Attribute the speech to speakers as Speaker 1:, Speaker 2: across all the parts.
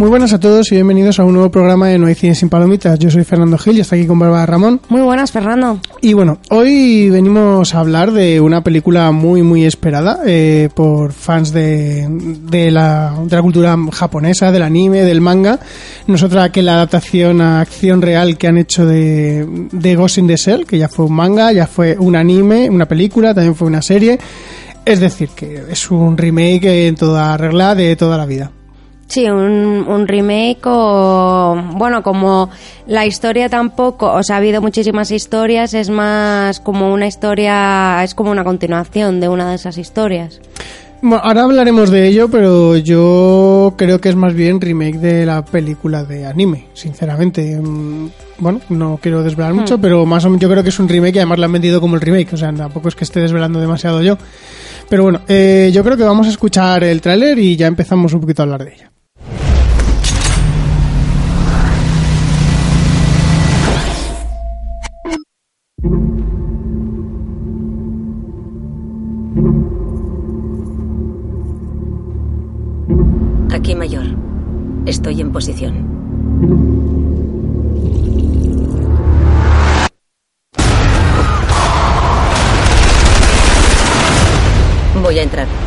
Speaker 1: Muy buenas a todos y bienvenidos a un nuevo programa de No hay cine sin palomitas. Yo soy Fernando Gil y está aquí con Bárbara Ramón.
Speaker 2: Muy buenas, Fernando.
Speaker 1: Y bueno, hoy venimos a hablar de una película muy muy esperada eh, por fans de, de, la, de la cultura japonesa, del anime, del manga. Nosotros que la adaptación a acción real que han hecho de, de Ghost in the Shell, que ya fue un manga, ya fue un anime, una película, también fue una serie. Es decir, que es un remake en toda regla de toda la vida.
Speaker 2: Sí, un, un, remake o... Bueno, como la historia tampoco... O sea, ha habido muchísimas historias, es más como una historia... Es como una continuación de una de esas historias.
Speaker 1: Bueno, ahora hablaremos de ello, pero yo creo que es más bien remake de la película de anime, sinceramente. Bueno, no quiero desvelar mucho, hmm. pero más o menos yo creo que es un remake y además lo han vendido como el remake, o sea, tampoco es que esté desvelando demasiado yo. Pero bueno, eh, yo creo que vamos a escuchar el tráiler y ya empezamos un poquito a hablar de ella.
Speaker 3: Aquí, mayor. Estoy en posición. Voy a entrar.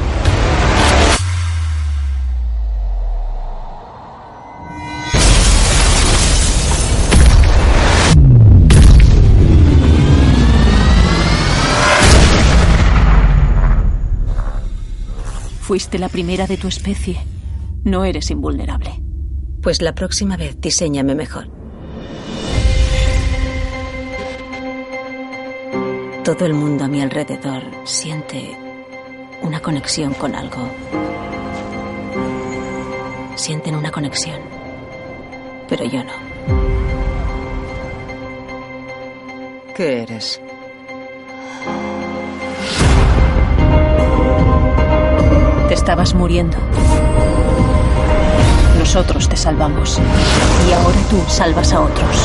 Speaker 4: Fuiste la primera de tu especie. No eres invulnerable.
Speaker 3: Pues la próxima vez diseñame mejor. Todo el mundo a mi alrededor siente una conexión con algo. Sienten una conexión. Pero yo no.
Speaker 5: ¿Qué eres?
Speaker 4: Estabas muriendo. Nosotros te salvamos. Y ahora tú salvas a otros.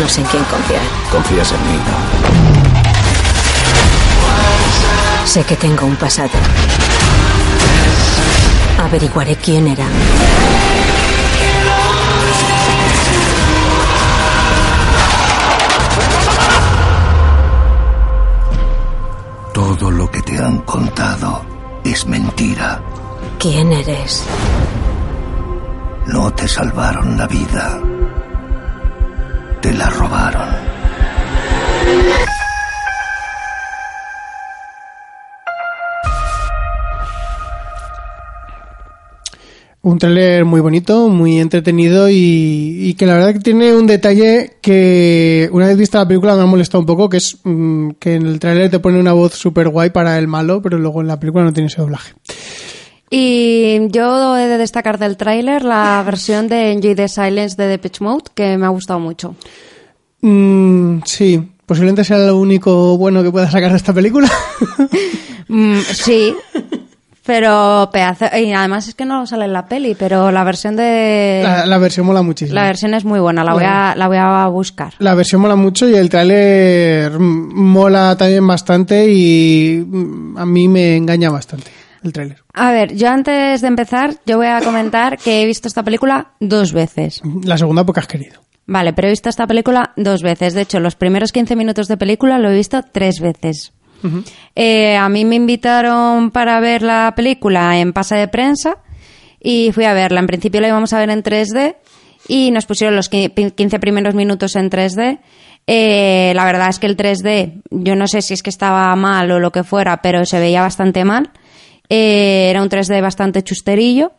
Speaker 3: No sé en quién confiar.
Speaker 5: Confías en mí, ¿no?
Speaker 3: Sé que tengo un pasado. Averiguaré quién era.
Speaker 6: Todo lo que te han contado es mentira.
Speaker 3: ¿Quién eres?
Speaker 6: No te salvaron la vida. Te la robaron.
Speaker 1: Un tráiler muy bonito, muy entretenido y, y, que la verdad que tiene un detalle que una vez vista la película me ha molestado un poco, que es mmm, que en el tráiler te pone una voz súper guay para el malo, pero luego en la película no tiene ese doblaje.
Speaker 2: Y yo he de destacar del tráiler la versión de Enjoy the Silence de Depeche Mode, que me ha gustado mucho.
Speaker 1: Mm, sí, posiblemente sea lo único bueno que pueda sacar de esta película.
Speaker 2: mm, sí, pero pedazo, y además es que no sale en la peli, pero la versión de
Speaker 1: la, la versión mola muchísimo.
Speaker 2: La versión es muy buena, la bueno, voy a la voy a buscar.
Speaker 1: La versión mola mucho y el tráiler mola también bastante y a mí me engaña bastante el tráiler.
Speaker 2: A ver, yo antes de empezar, yo voy a comentar que he visto esta película dos veces.
Speaker 1: La segunda porque has querido.
Speaker 2: Vale, pero he visto esta película dos veces. De hecho, los primeros 15 minutos de película lo he visto tres veces. Eh, a mí me invitaron para ver la película en pase de prensa y fui a verla. En principio la íbamos a ver en 3D y nos pusieron los 15 primeros minutos en 3D. Eh, la verdad es que el 3D, yo no sé si es que estaba mal o lo que fuera, pero se veía bastante mal. Eh, era un 3D bastante chusterillo.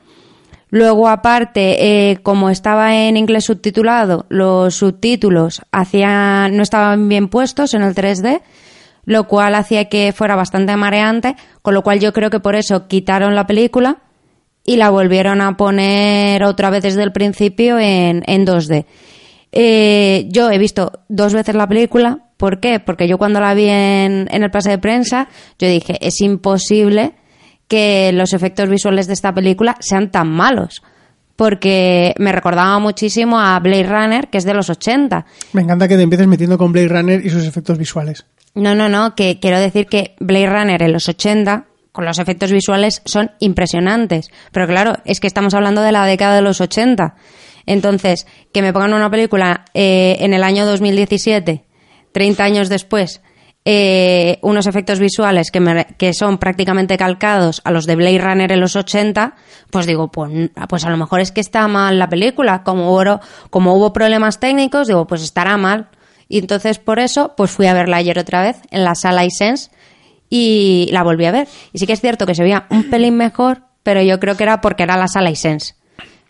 Speaker 2: Luego, aparte, eh, como estaba en inglés subtitulado, los subtítulos hacían, no estaban bien puestos en el 3D, lo cual hacía que fuera bastante mareante, con lo cual yo creo que por eso quitaron la película y la volvieron a poner otra vez desde el principio en, en 2D. Eh, yo he visto dos veces la película. ¿Por qué? Porque yo cuando la vi en, en el pase de prensa, yo dije, es imposible que los efectos visuales de esta película sean tan malos. Porque me recordaba muchísimo a Blade Runner, que es de los 80.
Speaker 1: Me encanta que te empieces metiendo con Blade Runner y sus efectos visuales.
Speaker 2: No, no, no, que quiero decir que Blade Runner en los 80, con los efectos visuales, son impresionantes. Pero claro, es que estamos hablando de la década de los 80. Entonces, que me pongan una película eh, en el año 2017, 30 años después, eh, unos efectos visuales que, me- que son prácticamente calcados a los de Blade Runner en los 80, pues digo, pues, pues a lo mejor es que está mal la película. Como hubo, como hubo problemas técnicos, digo, pues estará mal. Y entonces por eso, pues fui a verla ayer otra vez en la sala iSense y la volví a ver. Y sí que es cierto que se veía un pelín mejor, pero yo creo que era porque era la sala iSense.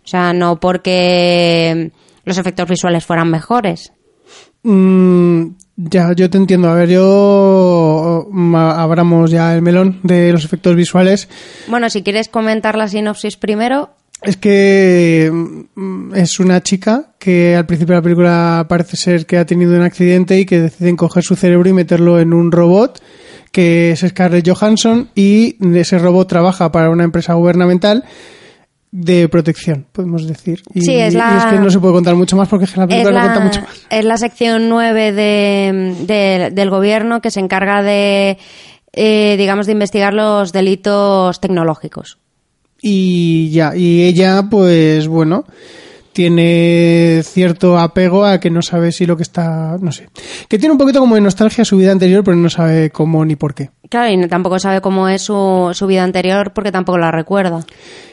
Speaker 2: O sea, no porque los efectos visuales fueran mejores.
Speaker 1: Mm, ya, yo te entiendo. A ver, yo mm, abramos ya el melón de los efectos visuales.
Speaker 2: Bueno, si quieres comentar la sinopsis primero,
Speaker 1: Es que mm, es una chica que al principio de la película parece ser que ha tenido un accidente y que deciden coger su cerebro y meterlo en un robot que es Scarlett Johansson y ese robot trabaja para una empresa gubernamental de protección, podemos decir. Y,
Speaker 2: Sí, es la-
Speaker 1: y es que no se puede contar mucho más porque es que la
Speaker 2: es
Speaker 1: película no cuenta
Speaker 2: la,
Speaker 1: mucho más.
Speaker 2: es la sección 9 de, de- del gobierno que se encarga de, eh, digamos, de investigar los delitos tecnológicos.
Speaker 1: Y ya, y ella, pues bueno, tiene cierto apego a que no sabe si lo que está, no sé, que tiene un poquito como de nostalgia a su vida anterior, pero no sabe cómo ni por qué.
Speaker 2: Claro, y tampoco sabe cómo es su, su vida anterior porque tampoco la recuerda.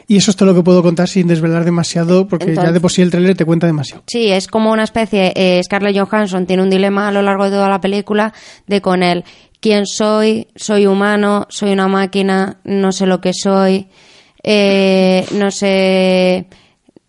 Speaker 1: Y eso es todo lo que puedo contar sin desvelar demasiado, porque ya de por sí el tráiler te cuenta demasiado.
Speaker 2: Sí, es como una especie. eh, Scarlett Johansson tiene un dilema a lo largo de toda la película de con él. ¿Quién soy? ¿Soy humano? ¿Soy una máquina? No sé lo que soy. eh, no sé.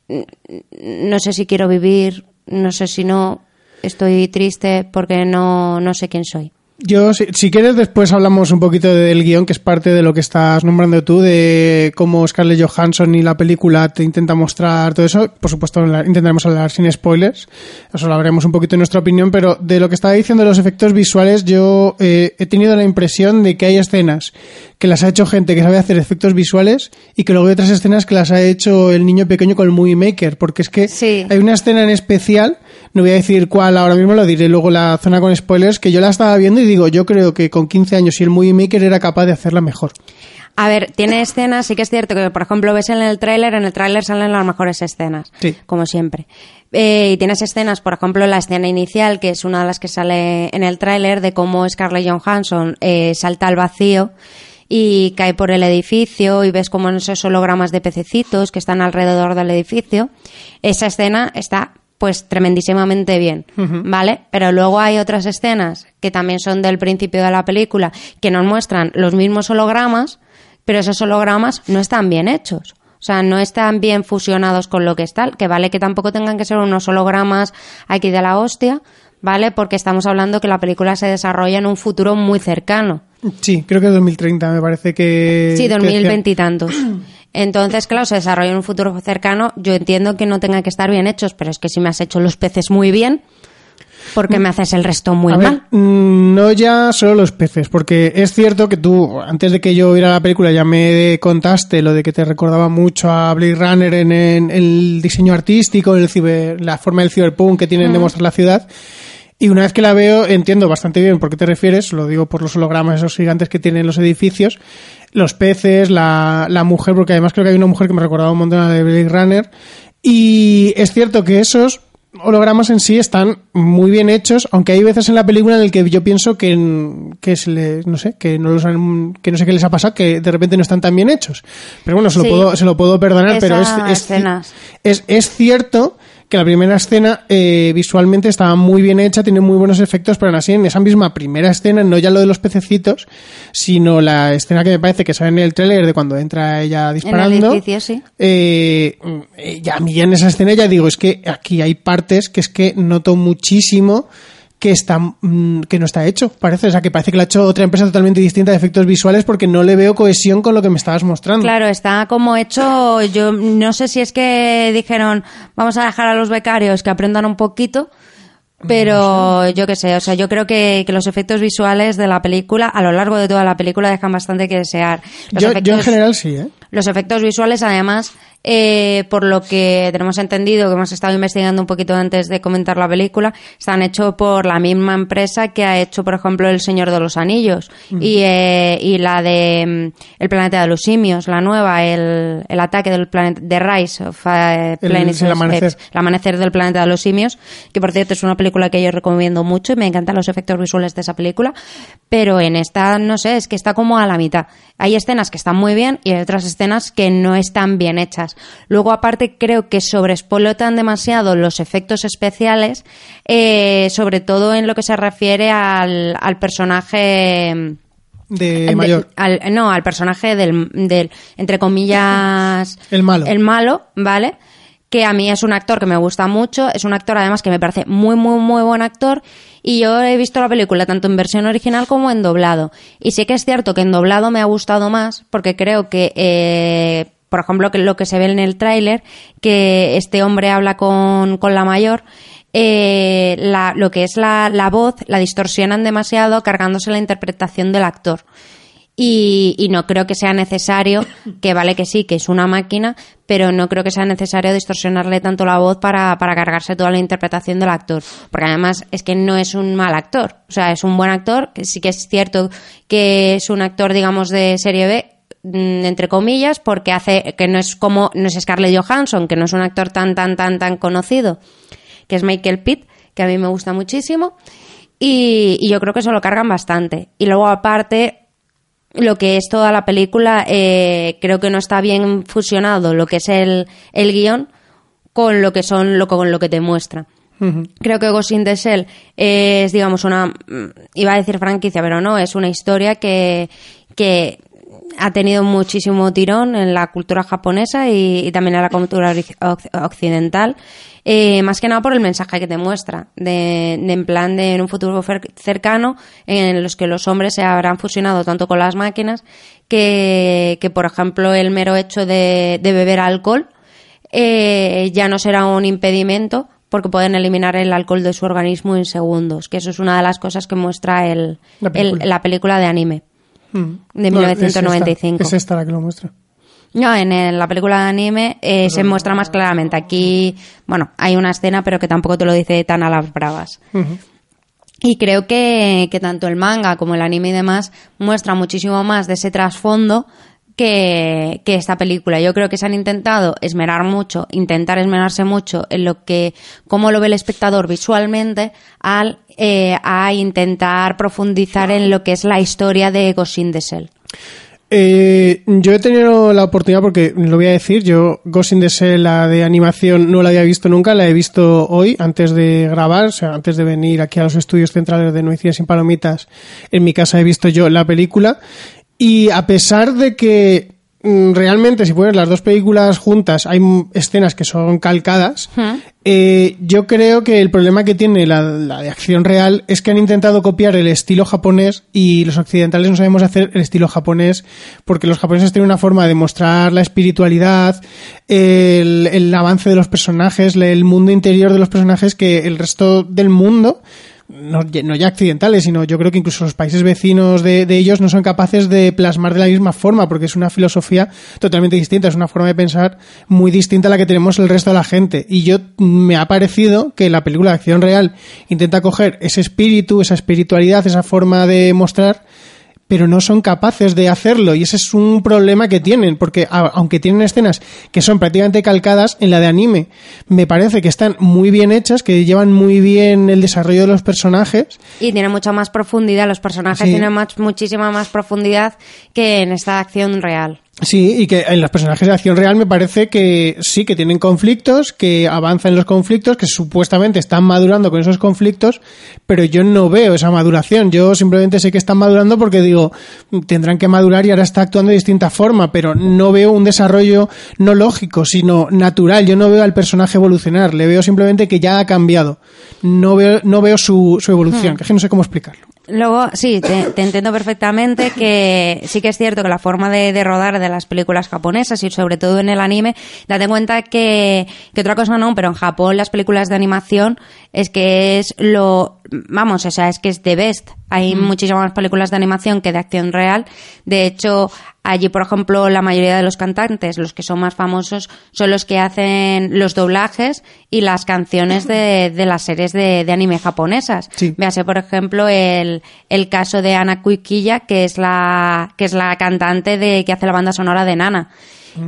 Speaker 2: No sé si quiero vivir. No sé si no. Estoy triste porque no, no sé quién soy.
Speaker 1: Yo, si, quieres, después hablamos un poquito del guion, que es parte de lo que estás nombrando tú, de cómo Scarlett Johansson y la película te intenta mostrar todo eso. Por supuesto, intentaremos hablar sin spoilers. Eso lo hablaremos un poquito en nuestra opinión, pero de lo que estaba diciendo de los efectos visuales, yo eh, he tenido la impresión de que hay escenas que las ha hecho gente que sabe hacer efectos visuales y que luego hay otras escenas que las ha hecho el niño pequeño con el Movie Maker, porque es que
Speaker 2: Sí.
Speaker 1: hay una escena en especial, no voy a decir cuál ahora mismo, lo diré luego la zona con spoilers, que yo la estaba viendo y digo, yo creo que con 15 años y el Movie Maker era capaz de hacerla mejor.
Speaker 2: A ver, tiene escenas, sí que es cierto que, por ejemplo, ves en el tráiler, en el tráiler salen las mejores escenas,
Speaker 1: Sí.
Speaker 2: como siempre. Eh, y tienes escenas, por ejemplo, la escena inicial, que es una de las que sale en el tráiler, de cómo Scarlett Johansson eh, salta al vacío y cae por el edificio y ves como en esos hologramas de pececitos que están alrededor del edificio. Esa escena está pues tremendísimamente bien, ¿vale? Pero luego hay otras escenas que también son del principio de la película que nos muestran los mismos hologramas, pero esos hologramas no están bien hechos. O sea, no están bien fusionados con lo que está, que vale que tampoco tengan que ser unos hologramas aquí de la hostia, ¿vale? Porque estamos hablando que la película se desarrolla en un futuro muy cercano.
Speaker 1: Sí, creo que es 2030, me parece que...
Speaker 2: Sí,
Speaker 1: que
Speaker 2: 2020 y tantos. Entonces, claro, se desarrolla en un futuro cercano. Yo entiendo que no tengan que estar bien hechos, pero es que si me has hecho los peces muy bien, ¿por qué me haces el resto muy
Speaker 1: A
Speaker 2: mal?
Speaker 1: mm, no ya solo los peces, porque es cierto que tú, antes de que yo viera la película, ya me contaste lo de que te recordaba mucho a Blade Runner en, en el diseño artístico, el ciber- la forma del cyberpunk que tienen de mostrar la ciudad. Y una vez que la veo, entiendo bastante bien por qué te refieres, lo digo por los hologramas esos gigantes que tienen los edificios, los peces, la, la mujer, porque además creo que hay una mujer que me recordaba un montón a la de Blade Runner. Y es cierto que esos hologramas en sí están muy bien hechos, aunque hay veces en la película en el que yo pienso que, que se les, no sé, que no los han- que no sé qué les ha pasado, que de repente no están tan bien hechos. Pero bueno, se lo
Speaker 2: Sí.
Speaker 1: puedo, se lo puedo perdonar, pero es, es cierto que la primera escena eh, visualmente estaba muy bien hecha, tiene muy buenos efectos, pero aún así en esa misma primera escena, no ya lo de los pececitos, sino la escena que me parece que sale en el tráiler de cuando entra ella disparando.
Speaker 2: edificio, sí.
Speaker 1: Eh, eh, ya a mí ya en esa escena ya digo, es que aquí hay partes que es que noto muchísimo que está mm, que no está hecho, parece, o sea, que parece que lo ha hecho otra empresa totalmente distinta de efectos visuales porque no le veo cohesión con lo que me estabas mostrando.
Speaker 2: Claro, está como hecho, yo no sé si es que dijeron, vamos a dejar a los becarios que aprendan un poquito, pero yo qué sé, o sea, yo creo que, que los efectos visuales de la película, a lo largo de toda la película, dejan bastante que desear.
Speaker 1: Yo, yo en general sí, ¿eh?
Speaker 2: Los efectos visuales, además, eh, por lo que tenemos entendido, que hemos estado investigando un poquito antes de comentar la película, están hechos por la misma empresa que ha hecho, por ejemplo, El Señor de los Anillos y, eh, y la de mm, El Planeta de los Simios, la nueva, el, el ataque del planeta, The Rise of
Speaker 1: El-
Speaker 2: Planet
Speaker 1: el amanecer.
Speaker 2: Apes, el amanecer del planeta de los simios, que por cierto es una película que yo recomiendo mucho y me encantan los efectos visuales de esa película, pero en esta, no sé, es que está como a la mitad. Hay escenas que están muy bien y hay otras escenas que no están bien hechas. Luego, aparte, creo que sobreexplotan demasiado los efectos especiales, eh, sobre todo en lo que se refiere al, al personaje...
Speaker 1: De
Speaker 2: de-
Speaker 1: mayor.
Speaker 2: al- no, al personaje del, del, entre comillas,
Speaker 1: El malo.
Speaker 2: el malo, ¿vale? Que a mí es un actor que me gusta mucho, es un actor además que me parece muy, muy, muy buen actor y yo he visto la película tanto en versión original como en doblado. Y sí que es cierto que en doblado me ha gustado más porque creo que, eh, por ejemplo, que lo que se ve en el tráiler, que este hombre habla con, con la mayor, eh, la- lo que es la, la voz la distorsionan demasiado cargándose la interpretación del actor. Y, y no creo que sea necesario, que vale que sí, que es una máquina, pero no creo que sea necesario distorsionarle tanto la voz para, para cargarse toda la interpretación del actor. Porque además es que no es un mal actor, o sea, es un buen actor, que sí que es cierto que es un actor, digamos, de serie B, mm, entre comillas, porque hace, que no es como, no es Scarlett Johansson, que no es un actor tan, tan, tan, tan conocido, que es Michael Pitt, que a mí me gusta muchísimo. Y, y yo creo que se lo cargan bastante. Y luego, aparte, lo que es toda la película, eh, creo que no está bien fusionado lo que es el, el guion con lo que son lo, con lo que te muestra. Creo que Ghost in the Shell es, digamos, una. mm, iba a decir franquicia, pero no, es una historia que, que ha tenido muchísimo tirón en la cultura japonesa y, y también en la cultura occidental. Eh, más que nada por el mensaje que te muestra, de, de en plan de en un futuro cercano en los que los hombres se habrán fusionado tanto con las máquinas que, que por ejemplo, el mero hecho de, de beber alcohol eh, ya no será un impedimento porque pueden eliminar el alcohol de su organismo en segundos, que eso es una de las cosas que muestra el,
Speaker 1: La película.
Speaker 2: el- la película de anime
Speaker 1: Mm.
Speaker 2: de
Speaker 1: No,
Speaker 2: 1995.
Speaker 1: Es esta, es esta la que lo muestra.
Speaker 2: No, en el- la película de anime eh, se muestra más claramente. Aquí, bueno, hay una escena, pero que tampoco te lo dice tan a las bravas. Y creo que, que tanto el manga como el anime y demás muestra muchísimo más de ese trasfondo que, que esta película. Yo creo que se han intentado esmerar mucho, intentar esmerarse mucho en lo que, cómo lo ve el espectador visualmente, al eh, a intentar profundizar en lo que es la historia de Ghost in the Shell.
Speaker 1: Eh, yo he tenido la oportunidad, porque lo voy a decir, yo Ghost in the la de animación, no la había visto nunca, la he visto hoy, antes de grabar, o sea, antes de venir aquí a los estudios centrales de Nuicias sin Palomitas, en mi casa he visto yo la película, y a pesar de que realmente si pones las dos películas juntas hay mm, escenas que son calcadas, eh, yo creo que el problema que tiene la, la de acción real es que han intentado copiar el estilo japonés y los occidentales no sabemos hacer el estilo japonés porque los japoneses tienen una forma de mostrar la espiritualidad, el, el avance de los personajes, el mundo interior de los personajes que el resto del mundo no, ya- occidentales, sino yo creo que incluso los países vecinos de, de ellos no son capaces de plasmar de la misma forma, porque es una filosofía totalmente distinta, es una forma de pensar muy distinta a la que tenemos el resto de la gente. Y yo mm, me ha parecido que la película de acción real intenta coger ese espíritu, esa espiritualidad, esa forma de mostrar pero no son capaces de hacerlo y ese es un problema que tienen porque a- aunque tienen escenas que son prácticamente calcadas en la de anime me parece que están muy bien hechas que llevan muy bien el desarrollo de los personajes
Speaker 2: Y tiene mucha más profundidad, los personajes
Speaker 1: Sí.
Speaker 2: tienen más, muchísima más profundidad que en esta acción real.
Speaker 1: Sí, y que en los personajes de acción real me parece que sí, que tienen conflictos, que avanzan en los conflictos, que supuestamente están madurando con esos conflictos, pero yo no veo esa maduración. Yo simplemente sé que están madurando porque digo, tendrán que madurar y ahora está actuando de distinta forma, pero no veo un desarrollo no lógico, sino natural. Yo no veo al personaje evolucionar, le veo simplemente que ya ha cambiado. No veo, no veo su, su evolución, que es que no sé cómo explicarlo.
Speaker 2: Luego, sí, te, te entiendo perfectamente que sí que es cierto que la forma de, de rodar de las películas japonesas y sobre todo en el anime, date cuenta que, que otra cosa no, pero en Japón las películas de animación es que es lo, vamos, o sea, es que es the best. Hay muchísimas más películas de animación que de acción real. De hecho, allí, por ejemplo, la mayoría de los cantantes, los que son más famosos, son los que hacen los doblajes y las canciones de, de las series de, de anime japonesas.
Speaker 1: Sí.
Speaker 2: Véase, por ejemplo, el, el caso de Ana Kuikiya, que es la, que es la cantante de, que hace la banda sonora de Nana.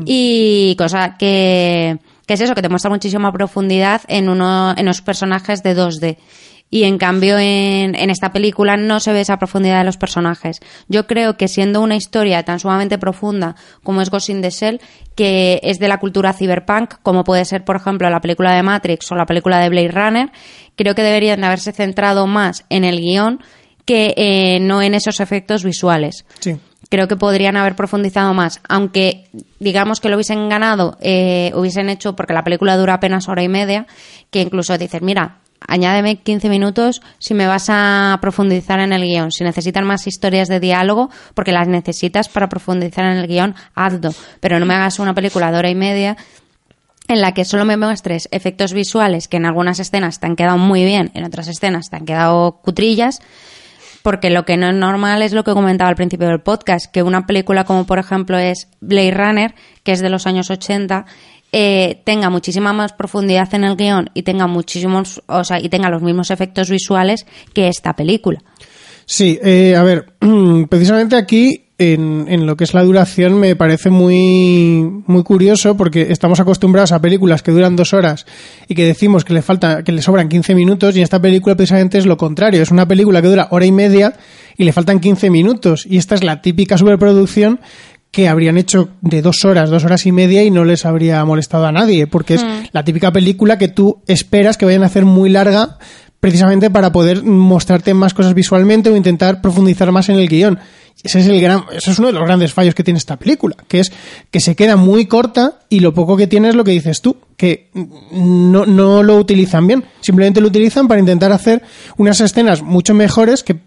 Speaker 2: Y cosa que, que es eso, que te muestra muchísima profundidad en uno, en los personajes de 2D. Y en cambio en, en esta película no se ve esa profundidad de los personajes. Yo creo que siendo una historia tan sumamente profunda como es Ghost in the Shell, que es de la cultura cyberpunk, como puede ser por ejemplo la película de Matrix o la película de Blade Runner, creo que deberían de haberse centrado más en el guion que eh, no en esos efectos visuales
Speaker 1: Sí.
Speaker 2: creo que podrían haber profundizado más, aunque digamos que lo hubiesen ganado, eh, hubiesen hecho, porque la película dura apenas hora y media, que incluso dices, mira, añádeme 15 minutos si me vas a profundizar en el guion, si necesitan más historias de diálogo, porque las necesitas para profundizar en el guion, hazlo, pero no me hagas una película de hora y media en la que solo me muestres efectos visuales que en algunas escenas te han quedado muy bien, en otras escenas te han quedado cutrillas, porque lo que no es normal es lo que comentaba al principio del podcast, que una película como por ejemplo es Blade Runner, que es de los años 80, eh, tenga muchísima más profundidad en el guion y tenga muchísimos, o sea, y tenga los mismos efectos visuales que esta película.
Speaker 1: Sí, eh, a ver, precisamente aquí en, en lo que es la duración me parece muy, muy curioso porque estamos acostumbrados a películas que duran dos horas y que decimos que le falta, que le sobran 15 minutos y esta película precisamente es lo contrario. Es una película que dura hora y media y le faltan 15 minutos y esta es la típica superproducción que habrían hecho de dos horas, dos horas y media y no les habría molestado a nadie, porque es la típica película que tú esperas que vayan a hacer muy larga precisamente para poder mostrarte más cosas visualmente o intentar profundizar más en el guion. Ese es el gran, ese es uno de los grandes fallos que tiene esta película, que es que se queda muy corta y lo poco que tiene es lo que dices tú, que no, no lo utilizan bien. Simplemente lo utilizan para intentar hacer unas escenas mucho mejores que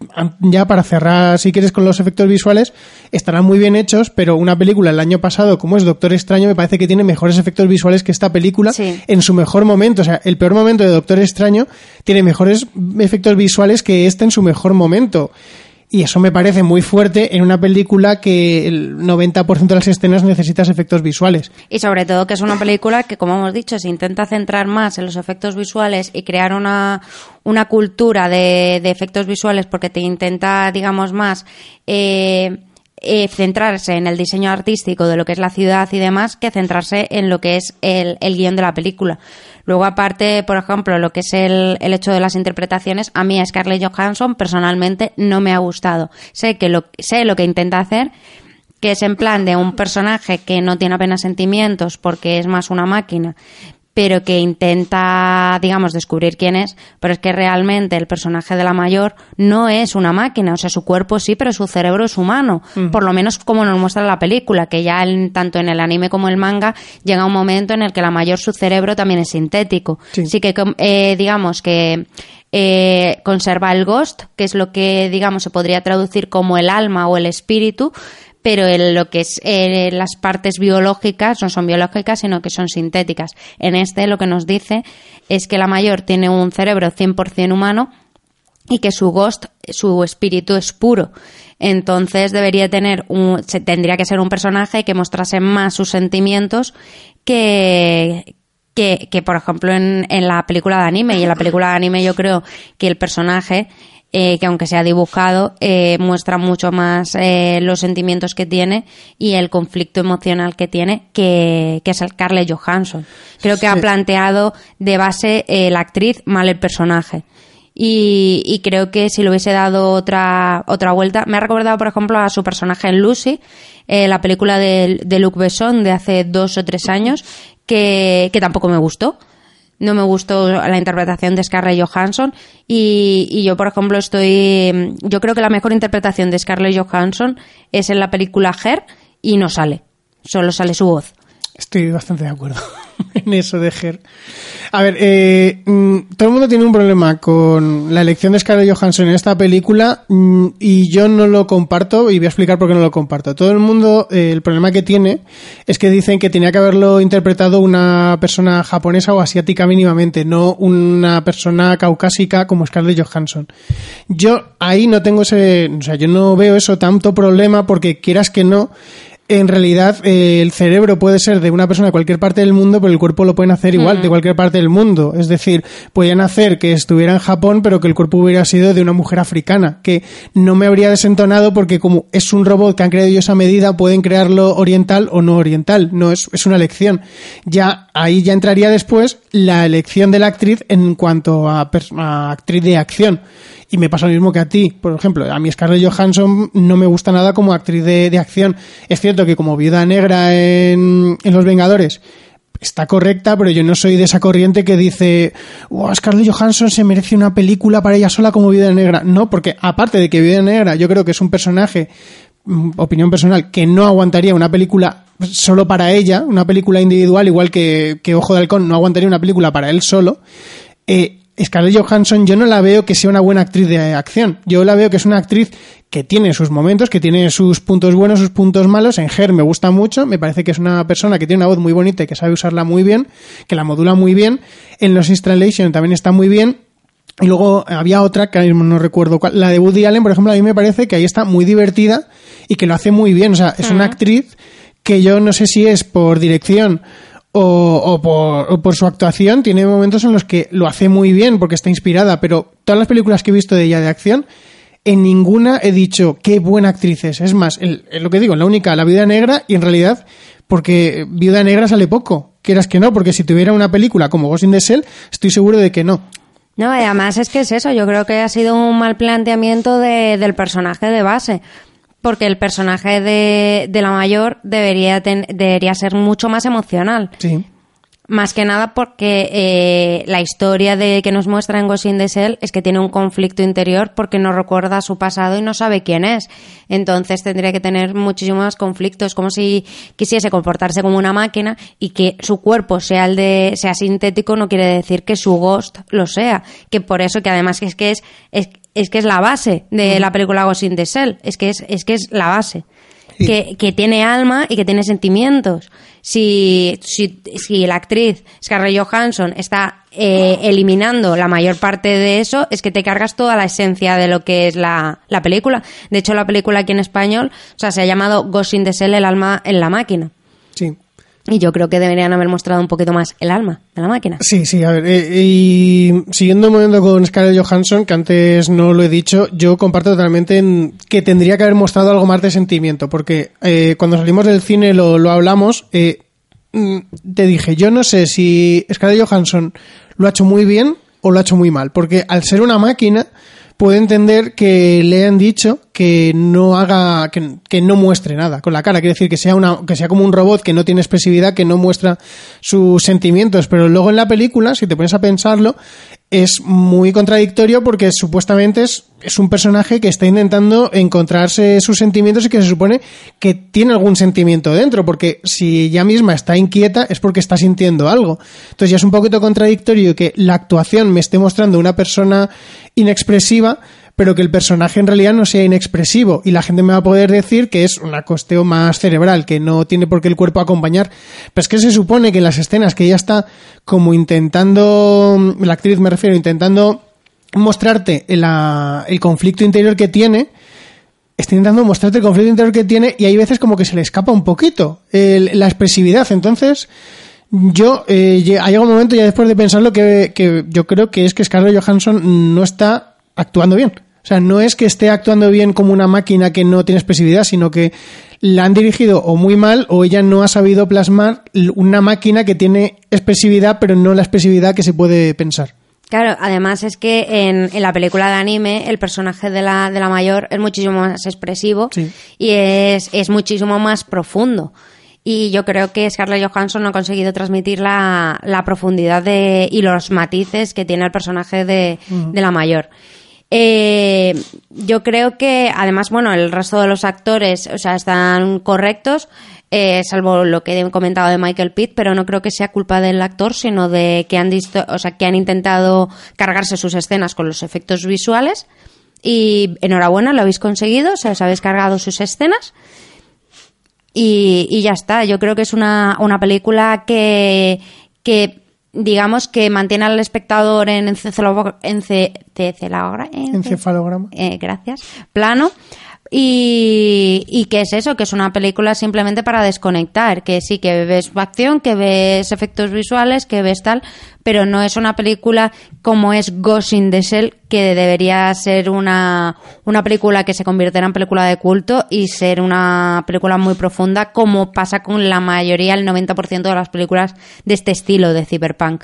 Speaker 1: ya para cerrar, si quieres, con los efectos visuales, estarán muy bien hechos, pero una película el año pasado, como es Doctor Extraño, me parece que tiene mejores efectos visuales que esta película
Speaker 2: Sí.
Speaker 1: en su mejor momento. O sea, el peor momento de Doctor Extraño tiene mejores efectos visuales que este en su mejor momento. Y eso me parece muy fuerte en una película que el 90% de las escenas necesitas efectos visuales.
Speaker 2: Y sobre todo que es una película que, como hemos dicho, se intenta centrar más en los efectos visuales y crear una, una cultura de, de efectos visuales porque te intenta, digamos, más eh, eh, centrarse en el diseño artístico de lo que es la ciudad y demás que centrarse en lo que es el, el guion de la película. Luego, aparte, por ejemplo, lo que es el, el hecho de las interpretaciones, a mí a Scarlett Johansson personalmente no me ha gustado. Sé que lo, sé lo que intenta hacer, que es en plan de un personaje que no tiene apenas sentimientos porque es más una máquina, pero que intenta, digamos, descubrir quién es, pero es que realmente el personaje de la mayor no es una máquina, o sea, su cuerpo sí, pero su cerebro es humano, por lo menos como nos muestra la película, que ya en- tanto en el anime como el manga llega un momento en el que la mayor su cerebro también es sintético.
Speaker 1: Sí.
Speaker 2: que, com- eh, digamos que eh, conserva el ghost, que es lo que, digamos, se podría traducir como el alma o el espíritu, pero en lo que es eh, las partes biológicas no son biológicas, sino que son sintéticas. En este lo que nos dice es que la mayor tiene un cerebro 100% humano y que su ghost, su espíritu es puro. Entonces debería tener un, tendría que ser un personaje que mostrase más sus sentimientos que, que, que, por ejemplo en, en la película de anime. Y en la película de anime yo creo que el personaje, eh, que aunque sea dibujado, eh, muestra mucho más eh, los sentimientos que tiene y el conflicto emocional que tiene, que, que es el Scarlett Johansson. Creo que ha planteado de base eh, la actriz mal el personaje. Y, y creo que si le hubiese dado otra, otra vuelta, me ha recordado, por ejemplo, a su personaje en Lucy, eh, la película de, de Luc Besson de hace dos o tres años, que, que tampoco me gustó. No me gustó la interpretación de Scarlett Johansson y, y yo, por ejemplo, estoy... Yo creo que la mejor interpretación de Scarlett Johansson es en la película Her y no sale. Solo sale su voz.
Speaker 1: Estoy bastante de acuerdo en eso de Her. A ver, eh, mm, todo el mundo tiene un problema con la elección de Scarlett Johansson en esta película mm, y yo no lo comparto y voy a explicar por qué no lo comparto. Todo el mundo, eh, el problema que tiene es que dicen que tenía que haberlo interpretado una persona japonesa o asiática mínimamente, no una persona caucásica como Scarlett Johansson. Yo ahí no tengo ese, o sea, yo no veo eso tanto problema porque quieras que no, en realidad eh, el cerebro puede ser de una persona de cualquier parte del mundo, pero el cuerpo lo pueden hacer igual de cualquier parte del mundo. Es decir, podían hacer que estuviera en Japón, pero que el cuerpo hubiera sido de una mujer africana, que no me habría desentonado porque como es un robot que han creado ellos a medida, pueden crearlo oriental o no oriental. No es, es una elección. Ya ahí ya entraría después la elección de la actriz en cuanto a, actriz de acción. Y me pasa lo mismo que a ti. Por ejemplo, a mí Scarlett Johansson no me gusta nada como actriz de, de acción. Es cierto que como viuda negra en, en Los Vengadores está correcta, pero yo no soy de esa corriente que dice, wow, Scarlett Johansson se merece una película para ella sola como viuda negra. No, porque aparte de que viuda negra yo creo que es un personaje, mm, opinión personal, que no aguantaría una película solo para ella, una película individual, igual que, que Ojo de Halcón no aguantaría una película para él solo. Eh, Scarlett Johansson yo no la veo que sea una buena actriz de acción. Yo la veo que es una actriz que tiene sus momentos, que tiene sus puntos buenos, sus puntos malos. En Her me gusta mucho, me parece que es una persona que tiene una voz muy bonita y que sabe usarla muy bien, que la modula muy bien. En los Installation también está muy bien. Y luego había otra que ahora mismo no recuerdo cuál. La de Woody Allen, por ejemplo, a mí me parece que ahí está muy divertida y que lo hace muy bien. O sea, es una actriz que yo no sé si es por dirección o, o por, su actuación. Tiene momentos en los que lo hace muy bien porque está inspirada, pero todas las películas que he visto de ella de acción, en ninguna he dicho qué buena actriz es. Es más, el- lo que digo, la única, la Viuda Negra, y en realidad, porque Viuda Negra sale poco. Quieras que no, porque si tuviera una película como Ghost in the Shell, estoy seguro de que no.
Speaker 2: No, además es que es eso, yo creo que ha sido un mal planteamiento de- del personaje de base. Porque el personaje de, de la mayor debería, ten- debería ser mucho más emocional.
Speaker 1: Sí.
Speaker 2: Más que nada porque eh, la historia de que nos muestra en Ghost in the Shell es que tiene un conflicto interior porque no recuerda su pasado y no sabe quién es. Entonces tendría que tener muchísimos más conflictos, como si quisiese comportarse como una máquina y que su cuerpo sea el de sea sintético no quiere decir que su ghost lo sea. Que por eso que además es que es, es, es que es la base de la película Ghost in the Shell. Es que es, es que es la base
Speaker 1: Sí.
Speaker 2: que, que tiene alma y que tiene sentimientos. Si, si, si la actriz Scarlett Johansson está eh, eliminando la mayor parte de eso, es que te cargas toda la esencia de lo que es la, la película. De hecho, la película aquí en español, o sea, se ha llamado Ghost in the Shell, el alma en la máquina.
Speaker 1: Sí.
Speaker 2: Y yo creo que deberían haber mostrado un poquito más el alma de la máquina.
Speaker 1: Sí, sí, a ver, eh, y siguiendo un momento con Scarlett Johansson, que antes no lo he dicho, yo comparto totalmente en que tendría que haber mostrado algo más de sentimiento, porque eh, cuando salimos del cine lo, lo hablamos, eh, mm, te dije, yo no sé si Scarlett Johansson lo ha hecho muy bien o lo ha hecho muy mal, porque al ser una máquina puede entender que le han dicho que no haga, que, que no muestre nada con la cara, quiere decir que sea una, que sea como un robot que no tiene expresividad, que no muestra sus sentimientos, pero luego en la película, si te pones a pensarlo, es muy contradictorio porque supuestamente es, es un personaje que está intentando encontrarse sus sentimientos y que se supone que tiene algún sentimiento dentro, porque si ella misma está inquieta es porque está sintiendo algo. Entonces ya es un poquito contradictorio que la actuación me esté mostrando una persona inexpresiva, pero que el personaje en realidad no sea inexpresivo y la gente me va a poder decir que es un acosteo más cerebral, que no tiene por qué el cuerpo acompañar. Pero es que se supone que en las escenas que ella está como intentando, la actriz me refiero, intentando mostrarte el conflicto interior que tiene, está intentando mostrarte el conflicto interior que tiene y hay veces como que se le escapa un poquito la expresividad. Entonces, yo, eh, ha llegado un momento ya después de pensarlo que, que yo creo que es que Scarlett Johansson no está actuando bien. O sea, no es que esté actuando bien como una máquina que no tiene expresividad, sino que la han dirigido o muy mal o ella no ha sabido plasmar una máquina que tiene expresividad, pero no la expresividad que se puede pensar.
Speaker 2: Claro, además es que en, en la película de anime el personaje de la, de la mayor es muchísimo más expresivo
Speaker 1: Sí.
Speaker 2: y es, es muchísimo más profundo. Y yo creo que Scarlett Johansson no ha conseguido transmitir la, la profundidad de, y los matices que tiene el personaje de, de la mayor. Eh, yo creo que, además, bueno, el resto de los actores, o sea, están correctos, eh, salvo lo que he comentado de Michael Pitt, pero no creo que sea culpa del actor, sino de que han o sea, que han intentado cargarse sus escenas con los efectos visuales. Y enhorabuena, lo habéis conseguido, o sea, os habéis cargado sus escenas. Y, y ya está. Yo creo que es una, una película que, que, digamos, que mantiene al espectador en
Speaker 1: Encefalograma.
Speaker 2: eh, gracias, plano. Y, y que es eso, que es una película simplemente para desconectar, que sí, que ves acción, que ves efectos visuales, que ves tal, pero no es una película como es Ghost in the Shell, que debería ser una, una película que se convirtiera en película de culto y ser una película muy profunda, como pasa con la mayoría, el 90% de las películas de este estilo de cyberpunk.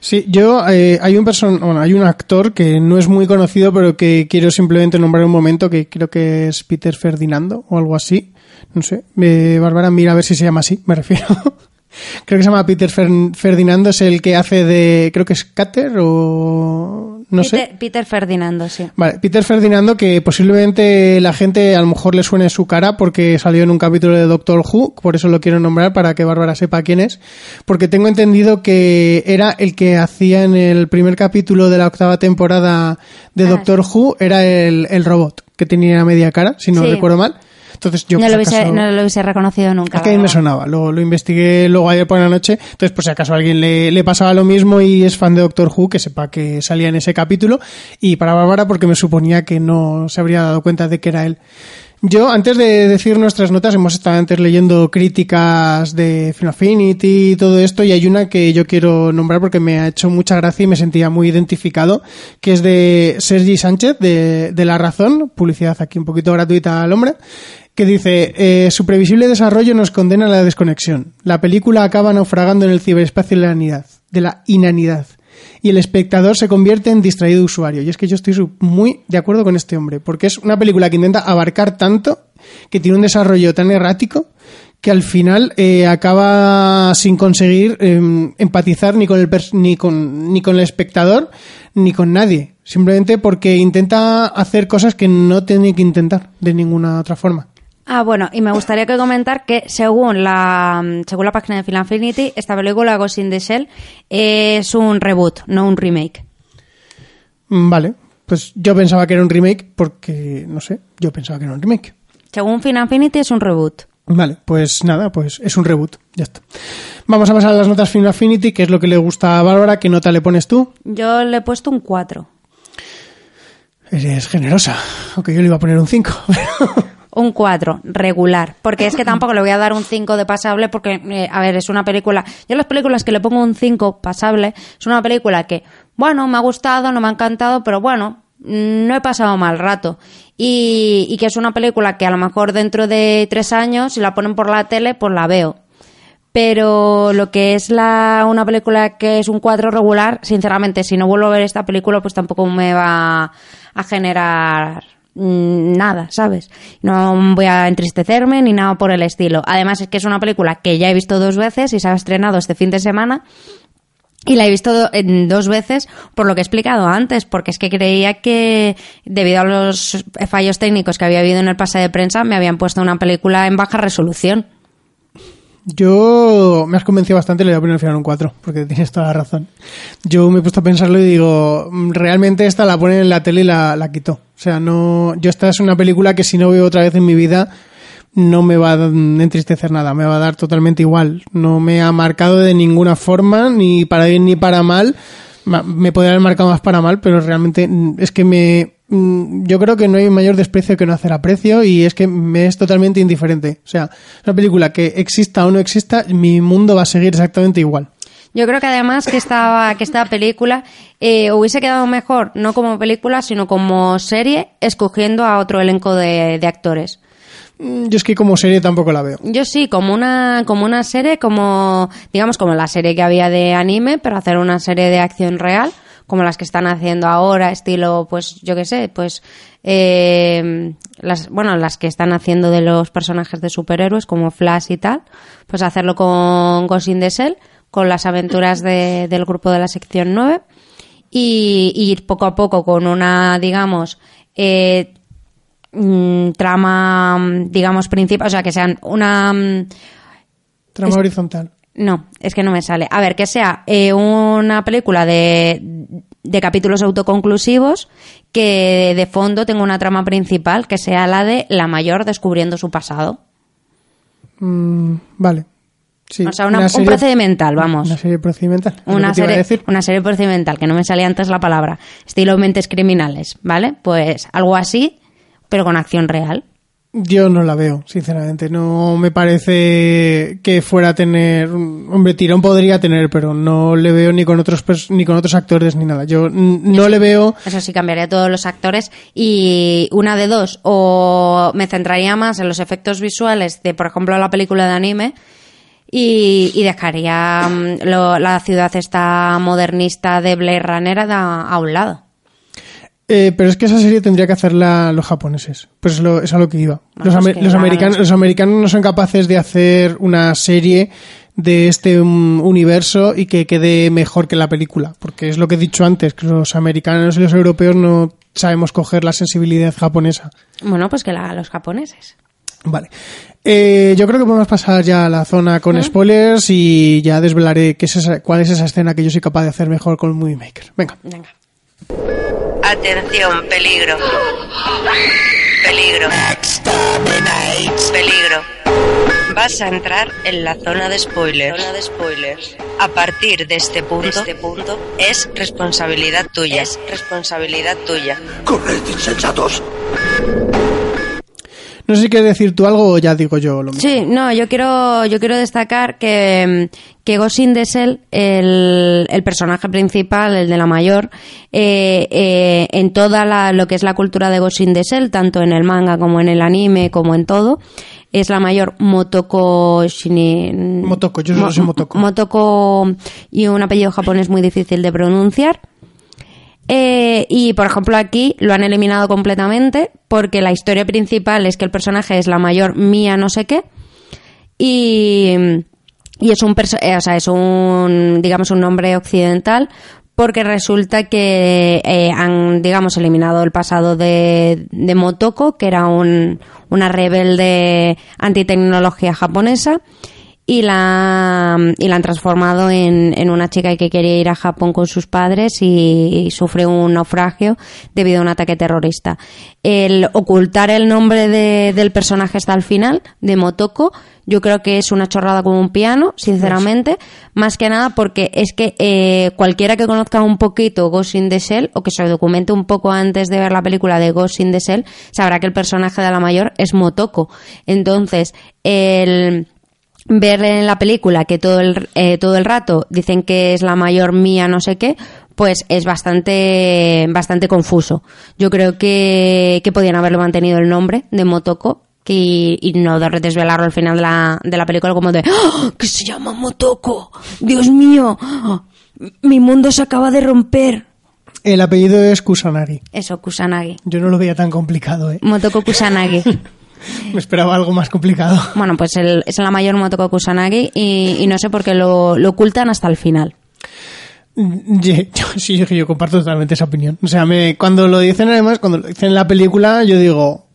Speaker 1: Sí, yo eh, hay un person bueno, hay un actor que no es muy conocido, pero que quiero simplemente nombrar un momento que creo que es Peter Ferdinando o algo así. No sé. Eh, Bárbara, mira a ver si se llama así, me refiero. creo que se llama Peter Fer- Ferdinando, es el que hace de creo que es Cater o no sé.
Speaker 2: Peter, Peter Ferdinando, sí.
Speaker 1: Vale, Peter Ferdinando, que posiblemente la gente a lo mejor le suene su cara porque salió en un capítulo de Doctor Who, por eso lo quiero nombrar para que Bárbara sepa quién es, porque tengo entendido que era el que hacía en el primer capítulo de la octava temporada de
Speaker 2: Ah,
Speaker 1: Doctor Who, era el, el robot, que tenía media cara, si no
Speaker 2: Sí.
Speaker 1: recuerdo mal. Entonces yo
Speaker 2: no, lo hubiese,
Speaker 1: acaso-
Speaker 2: no lo hubiese reconocido nunca.
Speaker 1: que a mí me sonaba, lo, lo investigué luego ayer por la noche, entonces por si acaso a alguien le, le pasaba lo mismo y es fan de Doctor Who, que sepa que salía en ese capítulo, y para Bárbara porque me suponía que no se habría dado cuenta de que era él. Yo, antes de decir nuestras notas, hemos estado antes leyendo críticas de Film Affinity y todo esto, y hay una que yo quiero nombrar porque me ha hecho mucha gracia y me sentía muy identificado, que es de Sergi Sánchez, de, de La Razón, publicidad aquí un poquito gratuita al hombre, que dice, eh, su previsible desarrollo nos condena a la desconexión. La película acaba naufragando en el ciberespacio de la inanidad, de la inanidad. Y el espectador se convierte en distraído usuario. Y es que yo estoy muy de acuerdo con este hombre, porque es una película que intenta abarcar tanto, que tiene un desarrollo tan errático, que al final eh, acaba sin conseguir eh, empatizar ni con, el ni, con, ni con el espectador ni con nadie. Simplemente porque intenta hacer cosas que no tiene que intentar de ninguna otra forma.
Speaker 2: Ah, bueno, y me gustaría que comentar que según la según la página de Film Affinity, esta película Ghost in the Shell es un reboot, no un remake.
Speaker 1: Mm, Vale, pues yo pensaba que era un remake porque, no sé, yo pensaba que era un remake.
Speaker 2: Según Film es un reboot.
Speaker 1: Vale, pues nada, pues es un reboot, ya está. Vamos a pasar a las notas Film Affinity, que es lo que le gusta a Bárbara. ¿Qué nota le pones tú?
Speaker 2: Yo le he puesto un 4.
Speaker 1: Eres generosa, aunque yo le iba a poner un 5.
Speaker 2: Un 4, regular. Porque es que tampoco le voy a dar un 5 de pasable porque, eh, a ver, es una película... Yo las películas que le pongo un 5 pasable es una película que, bueno, me ha gustado, no me ha encantado, pero bueno, no he pasado mal rato. Y, y que es una película que a lo mejor dentro de tres años, si la ponen por la tele, pues la veo. Pero lo que es la, una película que es un 4 regular, sinceramente, si no vuelvo a ver esta película, pues tampoco me va a generar nada, ¿sabes? No voy a entristecerme ni nada por el estilo. Además es que es una película que ya he visto dos veces y se ha estrenado este fin de semana. Y la he visto dos veces por lo que he explicado antes, porque es que creía que debido a los fallos técnicos que había habido en el pase de prensa me habían puesto una película en baja resolución.
Speaker 1: Yo me has convencido bastante, le voy a poner al final un 4, porque tienes toda la razón. Yo me he puesto a pensarlo y digo, mm, realmente esta la ponen en la tele y la, la quito. O sea, no, yo esta es una película que si no veo otra vez en mi vida, no me va a entristecer nada, me va a dar totalmente igual. No me ha marcado de ninguna forma, ni para bien ni para mal. Ma- Me podría haber marcado más para mal, pero realmente mm, es que me, mm, yo creo que no hay mayor desprecio que no hacer aprecio y es que me es totalmente indiferente. O sea, una película que exista o no exista, mi mundo va a seguir exactamente igual.
Speaker 2: Yo creo que además que esta, que esta película eh, hubiese quedado mejor, no como película, sino como serie, escogiendo a otro elenco de, de actores.
Speaker 1: Mm, Yo es que como serie tampoco la veo.
Speaker 2: Yo sí, como una, como una serie, como, digamos, como la serie que había de anime, pero hacer una serie de acción real, como las que están haciendo ahora, estilo, pues yo qué sé, pues eh, las, bueno, las que están haciendo de los personajes de superhéroes como Flash y tal, pues hacerlo con Ghost in the Shell, con las aventuras de- del grupo de la sección 9 y, y ir poco a poco con una, digamos, eh, mm, trama, mm, digamos, principal, o sea, que sean una... mm,
Speaker 1: Trama
Speaker 2: Es-
Speaker 1: horizontal.
Speaker 2: No, es que no me sale. A ver, que sea eh, una película de, de capítulos autoconclusivos que de fondo tenga una trama principal que sea la de la mayor descubriendo su pasado.
Speaker 1: Mm, vale. Sí,
Speaker 2: o sea, una-
Speaker 1: una
Speaker 2: un
Speaker 1: serie-
Speaker 2: procedimental, vamos.
Speaker 1: Una serie procedimental.
Speaker 2: Una serie,
Speaker 1: decir.
Speaker 2: una serie procedimental, que no me salía antes la palabra. Estilo mentes criminales, ¿vale? Pues algo así, pero con acción real.
Speaker 1: Yo no la veo, sinceramente. No me parece que fuera a tener. Hombre, tirón podría tener, pero no le veo ni con otros ni con otros actores ni nada. Yo no le veo.
Speaker 2: Eso sí, cambiaría todos los actores y una de dos, o me centraría más en los efectos visuales de, por ejemplo, la película de anime y, y dejaría mm, lo- la ciudad esta modernista de Blade Runner a, a un lado.
Speaker 1: Eh, pero es que esa serie tendría que hacerla los japoneses. Pues es, lo, es a lo que iba.
Speaker 2: Bueno,
Speaker 1: los,
Speaker 2: pues que
Speaker 1: los americanos, los americanos no son capaces de hacer una serie de este mm, universo y que quede mejor que la película. Porque es lo que he dicho antes, que los americanos y los europeos no sabemos coger la sensibilidad japonesa.
Speaker 2: Bueno, pues que la los japoneses.
Speaker 1: Vale. Eh, yo creo que podemos pasar ya a la zona con spoilers y ya desvelaré qué es esa- cuál es esa escena que yo soy capaz de hacer mejor con el Movie Maker. Venga.
Speaker 2: Venga.
Speaker 7: Atención, peligro. Peligro. Peligro. Vas a entrar en la zona de spoilers. Zona de spoilers. A partir de este punto, este punto es responsabilidad tuya. Es responsabilidad tuya.
Speaker 6: ¡Corred, insensatos!
Speaker 1: No sé si quieres decir tú algo o ya digo yo lo mismo.
Speaker 2: Sí, no, yo quiero, yo quiero destacar que, que Ghost in the Shell, el, el personaje principal, el de la mayor, eh, eh, en toda la, lo que es la cultura de Ghost in the Shell, tanto en el manga como en el anime, como en todo, es la mayor Motoko Shini...
Speaker 1: Motoko, yo solo
Speaker 2: Mo-
Speaker 1: sé Motoko.
Speaker 2: Motoko y un apellido japonés muy difícil de pronunciar. Eh, y por ejemplo aquí lo han eliminado completamente porque la historia principal es que el personaje es la mayor mía no sé qué. Y, y es un eh, o sea, es un digamos un nombre occidental porque resulta que eh, han digamos eliminado el pasado de, de Motoko que era un, una rebelde antitecnología japonesa y la, y la han transformado en, en una chica que quería ir a Japón con sus padres y, y sufre un naufragio debido a un ataque terrorista. El ocultar el nombre de- del personaje hasta el final, de Motoko, yo creo que es una chorrada como un piano, sinceramente, más que nada porque es que eh, cualquiera que conozca un poquito Ghost in the Shell o que se documente un poco antes de ver la película de Ghost in the Shell, sabrá que el personaje de la mayor es Motoko. Entonces, el ver en la película que todo el, eh, todo el rato dicen que es la mayor mía no sé qué, pues es bastante, bastante confuso. Yo creo que, que podían haberle mantenido el nombre de Motoko que, y no de desvelarlo al final de la, de la película como de ¡Ah! que se llama Motoko, Dios mío, mi mundo se acaba de romper.
Speaker 1: El apellido es Kusanagi.
Speaker 2: Eso, Kusanagi.
Speaker 1: Yo no lo veía tan complicado, ¿eh?
Speaker 2: Motoko Kusanagi.
Speaker 1: Me esperaba algo más complicado.
Speaker 2: Bueno, pues el- es la mayor Motoko Kusanagi y, y no sé por qué lo, lo ocultan hasta el final.
Speaker 1: Ye- yo, sí, yo, yo comparto totalmente esa opinión. O sea, me, cuando lo dicen además, cuando lo dicen en la película, yo digo,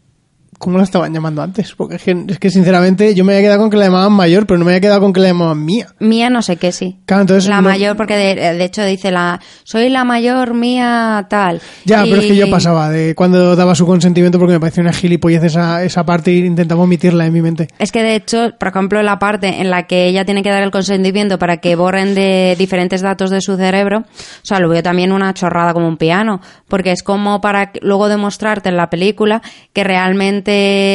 Speaker 1: ¿cómo la estaban llamando antes? Porque es que, es que, sinceramente yo me había quedado con que la llamaban mayor, pero no me había quedado con que la llamaban mía.
Speaker 2: Mía no sé qué, sí.
Speaker 1: Claro, entonces
Speaker 2: la
Speaker 1: no-
Speaker 2: mayor, porque de, de hecho dice la soy la mayor mía tal.
Speaker 1: Ya, pero es que yo pasaba de cuando daba su consentimiento porque me parecía una gilipollez esa, esa parte e intentaba omitirla en mi mente.
Speaker 2: Es que de hecho, por ejemplo, la parte en la que ella tiene que dar el consentimiento para que borren de diferentes datos de su cerebro, o sea, lo veo también una chorrada como un piano, porque es como para luego demostrarte en la película que realmente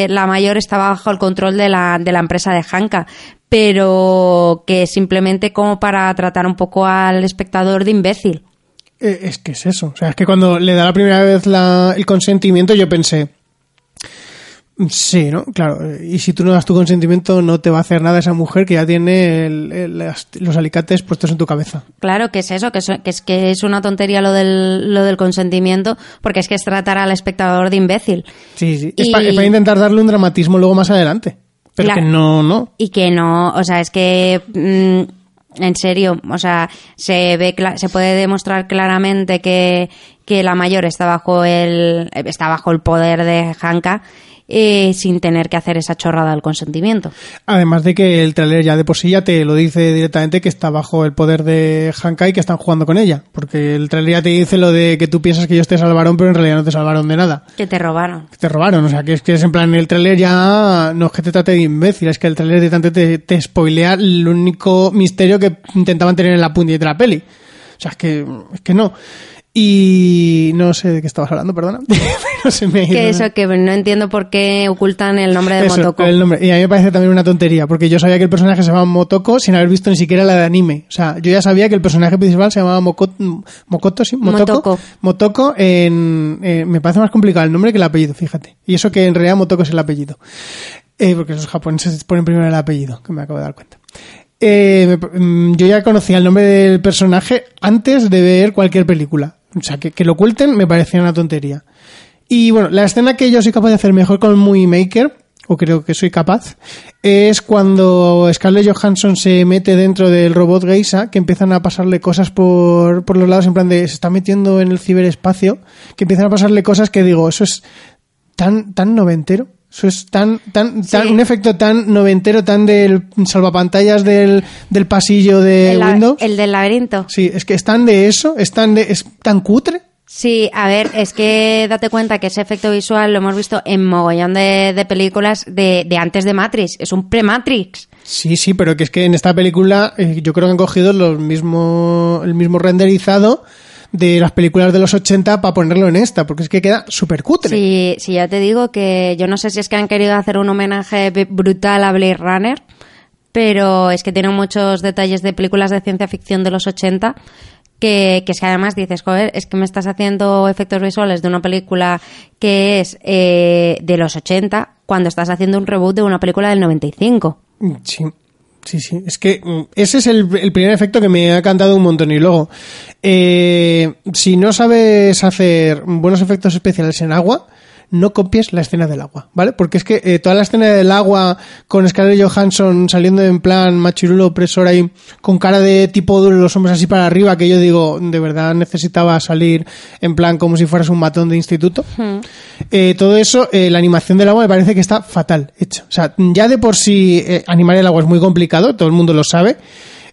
Speaker 2: la mayor estaba bajo el control de la, de la empresa de Hanka, pero que simplemente como para tratar un poco al espectador de imbécil.
Speaker 1: Eh, es que es eso. O sea, es que cuando le da la primera vez el consentimiento yo pensé, Sí, ¿no? Claro. Y si tú no das tu consentimiento, no te va a hacer nada esa mujer que ya tiene el- el- los alicates puestos en tu cabeza.
Speaker 2: Claro que es eso, que es, que es, que es una tontería lo del, lo del consentimiento, porque es que es tratar al espectador de imbécil.
Speaker 1: Sí, sí. Es, para intentar darle un dramatismo luego más adelante. Pero
Speaker 2: Claro.
Speaker 1: que no, no.
Speaker 2: Y que no, o sea, es que mm, en serio, o sea, se ve se puede demostrar claramente que, que la mayor está bajo el está bajo el poder de Hanka eh, sin tener que hacer esa chorrada del consentimiento.
Speaker 1: Además de que el trailer ya de por sí ya te lo dice directamente que está bajo el poder de Hankai y que están jugando con ella. Porque el trailer ya te dice lo de que tú piensas que ellos te salvaron, pero en realidad no te salvaron de nada.
Speaker 2: Que te robaron.
Speaker 1: Que te robaron. O sea, que es que es en plan, el trailer ya no es que te trate de imbécil, es que el trailer directamente te, te spoilea el único misterio que intentaban tener en la puntilla de la peli. O sea, es que, es que no. Y no sé de qué estabas hablando, perdona. no se me ha ido.
Speaker 2: Que eso, que no entiendo por qué ocultan el nombre de
Speaker 1: Eso,
Speaker 2: Motoko.
Speaker 1: el nombre. Y a mí me parece también una tontería, porque yo sabía que el personaje se llamaba Motoko sin haber visto ni siquiera la de anime. O sea, yo ya sabía que el personaje principal se llamaba Moko- Mokoto, sí, Motoko.
Speaker 2: Motoko.
Speaker 1: Motoko en, eh, me parece más complicado el nombre que el apellido, fíjate. Y eso que en realidad Motoko es el apellido. Eh, porque los japoneses ponen primero el apellido, que me acabo de dar cuenta. Eh, mm, yo ya conocía el nombre del personaje antes de ver cualquier película. O sea, que, que lo oculten me parecía una tontería. Y bueno, la escena que yo soy capaz de hacer mejor con Movie Maker, o creo que soy capaz, es cuando Scarlett Johansson se mete dentro del robot Geisa, que empiezan a pasarle cosas por, por los lados, en plan de se está metiendo en el ciberespacio, que empiezan a pasarle cosas que digo, eso es tan, tan noventero. Eso es tan, tan, tan, un efecto tan noventero, tan del salvapantallas del, del pasillo de
Speaker 2: el,
Speaker 1: Windows.
Speaker 2: el del laberinto.
Speaker 1: Sí, es que están de eso, están de, es tan cutre.
Speaker 2: Sí, a ver, es que date cuenta que ese efecto visual lo hemos visto en mogollón de, de películas de, de antes de Matrix. Es un pre-Matrix.
Speaker 1: Sí, sí, pero que es que en esta película eh, yo creo que han cogido los mismo, el mismo renderizado de las películas de los 80 para ponerlo en esta, porque es que queda súper cutre.
Speaker 2: Sí, sí, ya te digo que yo no sé si es que han querido hacer un homenaje brutal a Blade Runner, pero es que tiene muchos detalles de películas de ciencia ficción de los 80 que, que es que además dices, joder, es que me estás haciendo efectos visuales de una película que es eh, de los 80 cuando estás haciendo un reboot de una película del 95.
Speaker 1: Sí, sí, sí. Es que mm, ese es el, el primer efecto que me ha cantado un montón. Y luego, eh, si no sabes hacer buenos efectos especiales en agua, no copies la escena del agua, ¿vale? Porque es que eh, toda la escena del agua con Scarlett Johansson saliendo en plan machirulo opresor ahí, con cara de tipo duro, los hombres así para arriba, que yo digo, de verdad necesitaba salir en plan como si fueras un matón de instituto. Eh, todo eso, eh, la animación del agua me parece que está fatal hecha. O sea, ya de por sí animar el agua es muy complicado, todo el mundo lo sabe.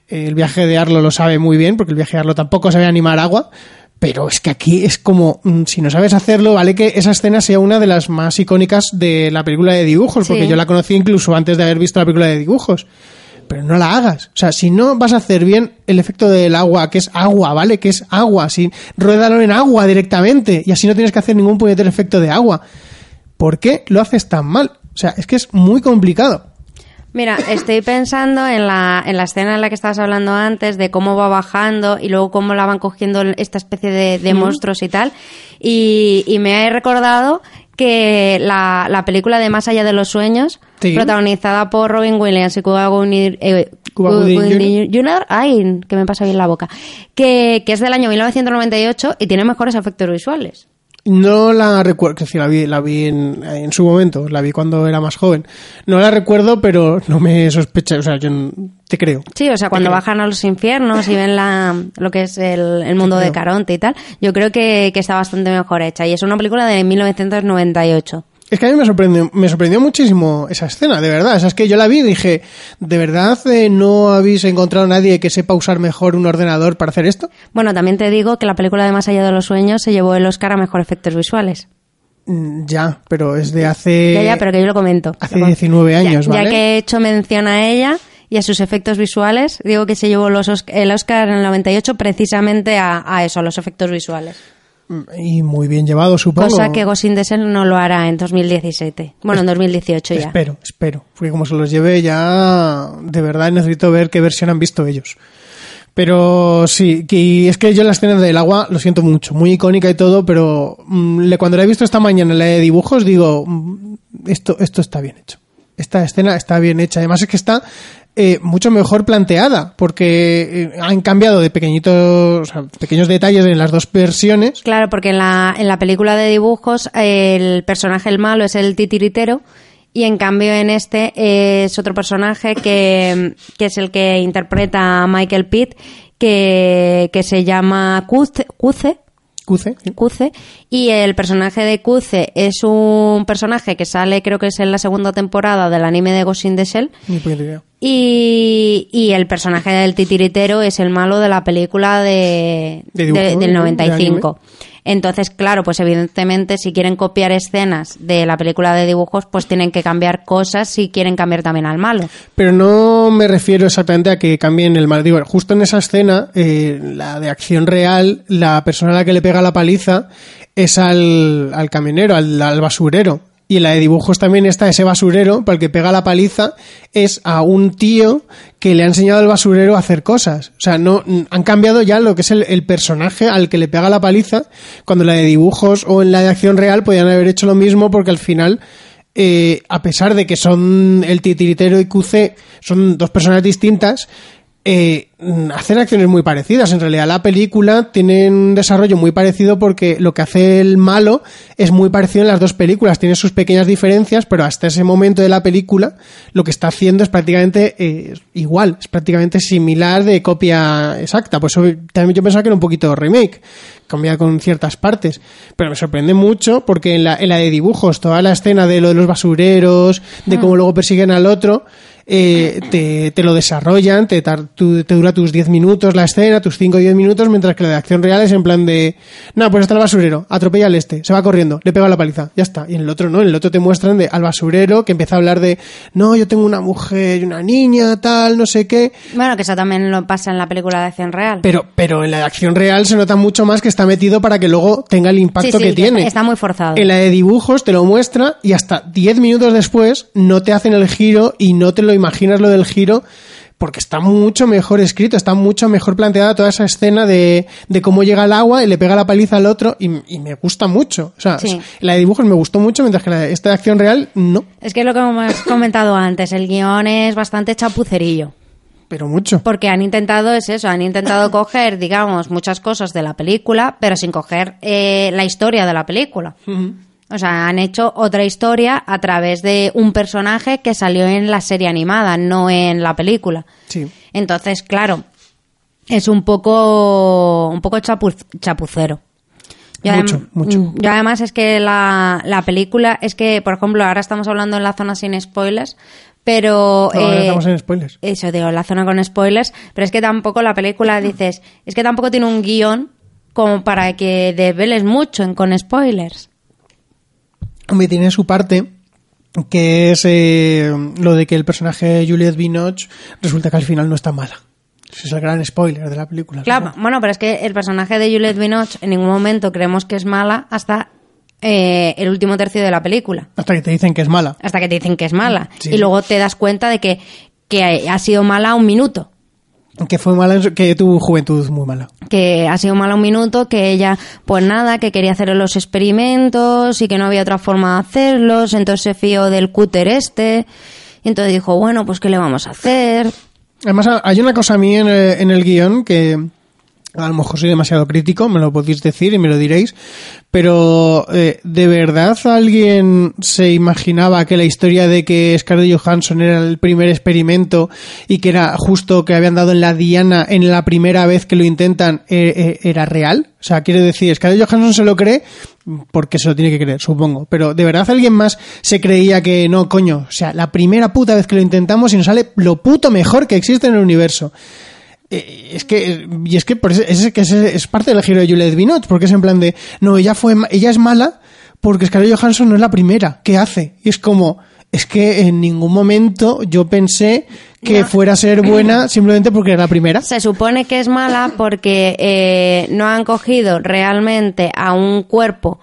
Speaker 1: El viaje de Arlo lo sabe muy bien, porque el viaje de Arlo tampoco sabe animar agua. Pero es que aquí es como, mm, si no sabes hacerlo, vale que esa escena sea una de las más icónicas de la película de dibujos, porque
Speaker 2: Sí.
Speaker 1: yo la conocí incluso antes de haber visto la película de dibujos. Pero no la hagas. O sea, si no vas a hacer bien el efecto del agua, que es agua, ¿vale? Que es agua. Si, ruédalo en agua directamente. Y así no tienes que hacer ningún puñetero efecto de agua. ¿Por qué lo haces tan mal? O sea, es que es muy complicado.
Speaker 2: Mira, estoy pensando en la, en la escena en la que estabas hablando antes, de cómo va bajando y luego cómo la van cogiendo esta especie de, de monstruos y tal. Y, y me he recordado que la, la película de Más allá de los sueños,
Speaker 1: Sí.
Speaker 2: protagonizada por Robin Williams y Cuba Gooding eh, Jr., ay, que me pasa bien la boca, que, que es del año 1998 y tiene mejores efectos visuales.
Speaker 1: No la recuerdo, que sí, la vi, la vi en, en su momento, la vi cuando era más joven. No la recuerdo, pero no me sospecha, o sea, yo te creo.
Speaker 2: Sí, o sea, cuando
Speaker 1: creo.
Speaker 2: bajan a los infiernos y ven la, lo que es el, el mundo de. Caronte y tal, yo creo que, que está bastante mejor hecha. Y es una película de 1998.
Speaker 1: Es que a mí me sorprendió, me sorprendió muchísimo esa escena, de verdad. O sea, es que yo la vi y dije, ¿de verdad eh, no habéis encontrado a nadie que sepa usar mejor un ordenador para hacer esto?
Speaker 2: Bueno, también te digo que la película de Más allá de los sueños se llevó el Oscar a mejor efectos visuales.
Speaker 1: Mm, Ya, pero es de hace...
Speaker 2: ya, ya, pero que yo lo comento.
Speaker 1: hace
Speaker 2: Lo com-
Speaker 1: 19
Speaker 2: Ya-
Speaker 1: años,
Speaker 2: ya,
Speaker 1: ¿vale?
Speaker 2: que he hecho mención a ella y a sus efectos visuales, digo que se llevó los el Oscar en el 98 precisamente a, a eso, a los efectos visuales.
Speaker 1: Y muy bien llevado, supongo.
Speaker 2: Cosa que Ghost in the Shell no lo hará en 2017. Bueno, en 2018 ya.
Speaker 1: Espero, espero. Porque como se los lleve ya, de verdad necesito ver qué versión han visto ellos. Pero sí, que es que yo la escena del agua lo siento mucho, muy icónica y todo, pero mm, le- cuando la he visto esta mañana en la de dibujos digo, mm, esto, esto está bien hecho. Esta escena está bien hecha. Además es que está eh, mucho mejor planteada, porque eh, han cambiado de pequeñitos, o sea, pequeños detalles en las dos versiones.
Speaker 2: Claro, porque en la, en la película de dibujos el personaje el malo es el titiritero y en cambio en este es otro personaje que, que es el que interpreta a Michael Pitt que, que se llama Cuce, Cuce,
Speaker 1: Cuce, sí.
Speaker 2: Cuce, y el personaje de Cuce es un personaje que sale creo que es en la segunda temporada del anime de Ghost in the Shell
Speaker 1: Ni puñetera idea.
Speaker 2: Y, y el personaje del titiritero es el malo de la película de,
Speaker 1: De dibujo,
Speaker 2: de- del
Speaker 1: De
Speaker 2: 95. Entonces, claro, pues evidentemente si quieren copiar escenas de la película de dibujos, pues tienen que cambiar cosas si quieren cambiar también al malo.
Speaker 1: Pero no me refiero exactamente a que cambien el mal. Digo, justo en esa escena, eh, la de acción real, la persona a la que le pega la paliza es al, al camionero, al, al basurero. Y en la de dibujos también está ese basurero, para el que pega la paliza, es a un tío que le ha enseñado al basurero a hacer cosas. O sea, no han cambiado ya lo que es el, personaje al que le pega la paliza, cuando la de dibujos o en la de acción real podían haber hecho lo mismo porque al final eh, a pesar de que son el titiritero y QC, son dos personas distintas, eh, hacen acciones muy parecidas. En realidad la película tiene un desarrollo muy parecido porque lo que hace el malo es muy parecido en las dos películas. Tiene sus pequeñas diferencias, pero hasta ese momento de la película lo que está haciendo es prácticamente eh, igual, es prácticamente similar de copia exacta. Por eso también yo pensaba que era un poquito remake cambia con ciertas partes. Pero me sorprende mucho porque en la, en la de dibujos, toda la escena de lo de los basureros, de cómo luego persiguen al otro, eh, te, te lo desarrollan, te, tar- tu- te dura tus 10 minutos la escena, tus 5 o 10 minutos, mientras que la de acción real es en plan de, no, pues está el basurero, atropella al este, se va corriendo, le pega la paliza, ya está. Y en el otro no, en el otro te muestran de, al basurero que empieza a hablar de, no, yo tengo una mujer y una niña, tal, no sé qué.
Speaker 2: Bueno, que eso también lo pasa en la película de acción real.
Speaker 1: Pero, pero en la de acción real se nota mucho más que está metido para que luego tenga el impacto
Speaker 2: Sí, sí,
Speaker 1: que tiene.
Speaker 2: Está, está muy forzado.
Speaker 1: En la de dibujos te lo muestra y hasta 10 minutos después no te hacen el giro y no te lo imaginas lo del giro porque está mucho mejor escrito, está mucho mejor planteada toda esa escena de, de cómo llega el agua y le pega la paliza al otro y, y me gusta mucho. O sea,
Speaker 2: Sí.
Speaker 1: la de dibujos me gustó mucho mientras que la de esta de acción real no,
Speaker 2: Es que es lo que hemos comentado antes, el guion es bastante chapucerillo.
Speaker 1: pero mucho.
Speaker 2: Porque han intentado, es eso, han intentado coger, digamos, muchas cosas de la película, pero sin coger eh, la historia de la película. O sea, han hecho otra historia a través de un personaje que salió en la serie animada, no en la película.
Speaker 1: Sí.
Speaker 2: Entonces, claro, es un poco, un poco chapu- chapucero. Yo
Speaker 1: Mucho,
Speaker 2: adem-
Speaker 1: mucho.
Speaker 2: mm, Yo además es que la, la película, es que, por ejemplo, ahora estamos hablando en la zona sin spoilers, pero...
Speaker 1: Ahora
Speaker 2: eh,
Speaker 1: estamos en spoilers.
Speaker 2: eso digo, la zona con spoilers, pero es que tampoco la película dices, es que tampoco tiene un guion como para que desveles mucho en, con spoilers.
Speaker 1: Hombre, tiene su parte que es eh, lo de que el personaje de Juliette Binoche resulta que al final no está mala. Ese es el gran spoiler de la película.
Speaker 2: Claro,
Speaker 1: supongo.
Speaker 2: bueno, pero es que el personaje de Juliette Binoche en ningún momento creemos que es mala hasta eh, el último tercio de la película,
Speaker 1: Hasta que te dicen que es mala.
Speaker 2: hasta que te dicen que es mala.
Speaker 1: Sí.
Speaker 2: Y luego te das cuenta de que, que ha sido mala un minuto.
Speaker 1: Que fue mala, que tuvo juventud muy mala.
Speaker 2: que ha sido mala un minuto, que ella, pues nada, que quería hacer los experimentos y que no había otra forma de hacerlos, entonces se fió del cúter este, y entonces dijo, bueno, pues ¿qué le vamos a hacer?
Speaker 1: Además, ha- hay una cosa a mí en el, en el guion que a lo mejor soy demasiado crítico, me lo podéis decir y me lo diréis, pero eh, ¿de verdad alguien se imaginaba que la historia de que Scarlett Johansson era el primer experimento y que era justo que habían dado en la diana en la primera vez que lo intentan eh, eh, era real? O sea, quiere decir, Scarlett Johansson se lo cree porque se lo tiene que creer, supongo. Pero ¿de verdad alguien más se creía que no, coño? O sea, la primera puta vez que lo intentamos y nos sale lo puto mejor que existe en el universo. Eh, es que y es que por eso- es, que es, es parte del giro de Juliette Binoche porque es en plan de no ella fue ella es mala porque Scarlett Johansson no es la primera ¿qué hace? y es como es que en ningún momento yo pensé que
Speaker 2: No.
Speaker 1: fuera a ser buena simplemente porque era la primera
Speaker 2: Se supone que es mala porque eh, no han cogido realmente a un cuerpo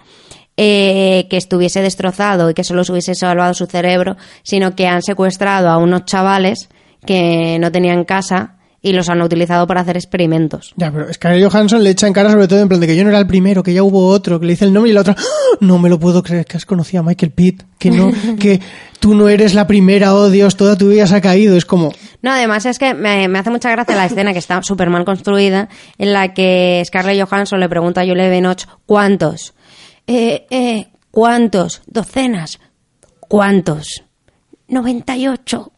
Speaker 2: eh, que estuviese destrozado y que solo se hubiese salvado su cerebro, sino que han secuestrado a unos chavales que no tenían casa y los han utilizado para hacer experimentos.
Speaker 1: Ya, pero Scarlett Johansson le echa en cara sobre todo en plan de que yo no era el primero, que ya hubo otro, que le dice el nombre y la otra, ¡Ah! no me lo puedo creer, que has conocido a Michael Pitt, que no, que tú no eres la primera, oh Dios, toda tu vida se ha caído, es como...
Speaker 2: No, además es que me, me hace mucha gracia la escena que está súper mal construida, en la que Scarlett Johansson le pregunta a Julie Binoche, ¿cuántos? Eh, eh, ¿cuántos? ¿Docenas? ¿Cuántos? 98.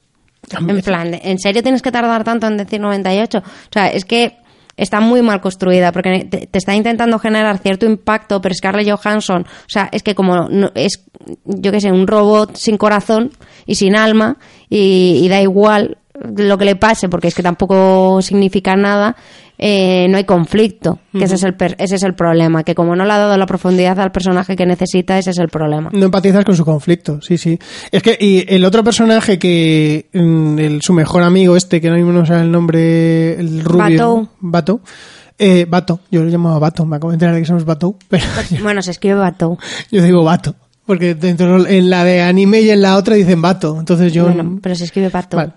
Speaker 2: En plan, ¿en serio tienes que tardar tanto en decir 98? O sea, es que está muy mal construida porque te, te está intentando generar cierto impacto, pero Scarlett Johansson, o sea, es que como no- es, yo qué sé, un robot sin corazón y sin alma y, y da igual lo que le pase porque es que tampoco significa nada, eh, no hay conflicto, que ese, es el, per- ese es el problema, que como no le ha dado la profundidad al personaje que necesita, ese es el problema.
Speaker 1: No empatizas con su conflicto, sí, sí. Es que, y el otro personaje que, mm, el, su mejor amigo este, que no mismo no sabe el nombre, el rubio.
Speaker 2: Batou.
Speaker 1: Bato. Eh, Bato, yo lo llamaba Bato, me acabo de enterar de que somos Bato, pero
Speaker 2: Bueno, se escribe Batou.
Speaker 1: yo digo Bato. Porque dentro, en la de anime y en la otra dicen Bato, entonces yo...
Speaker 2: Bueno, pero se escribe.
Speaker 1: Vale.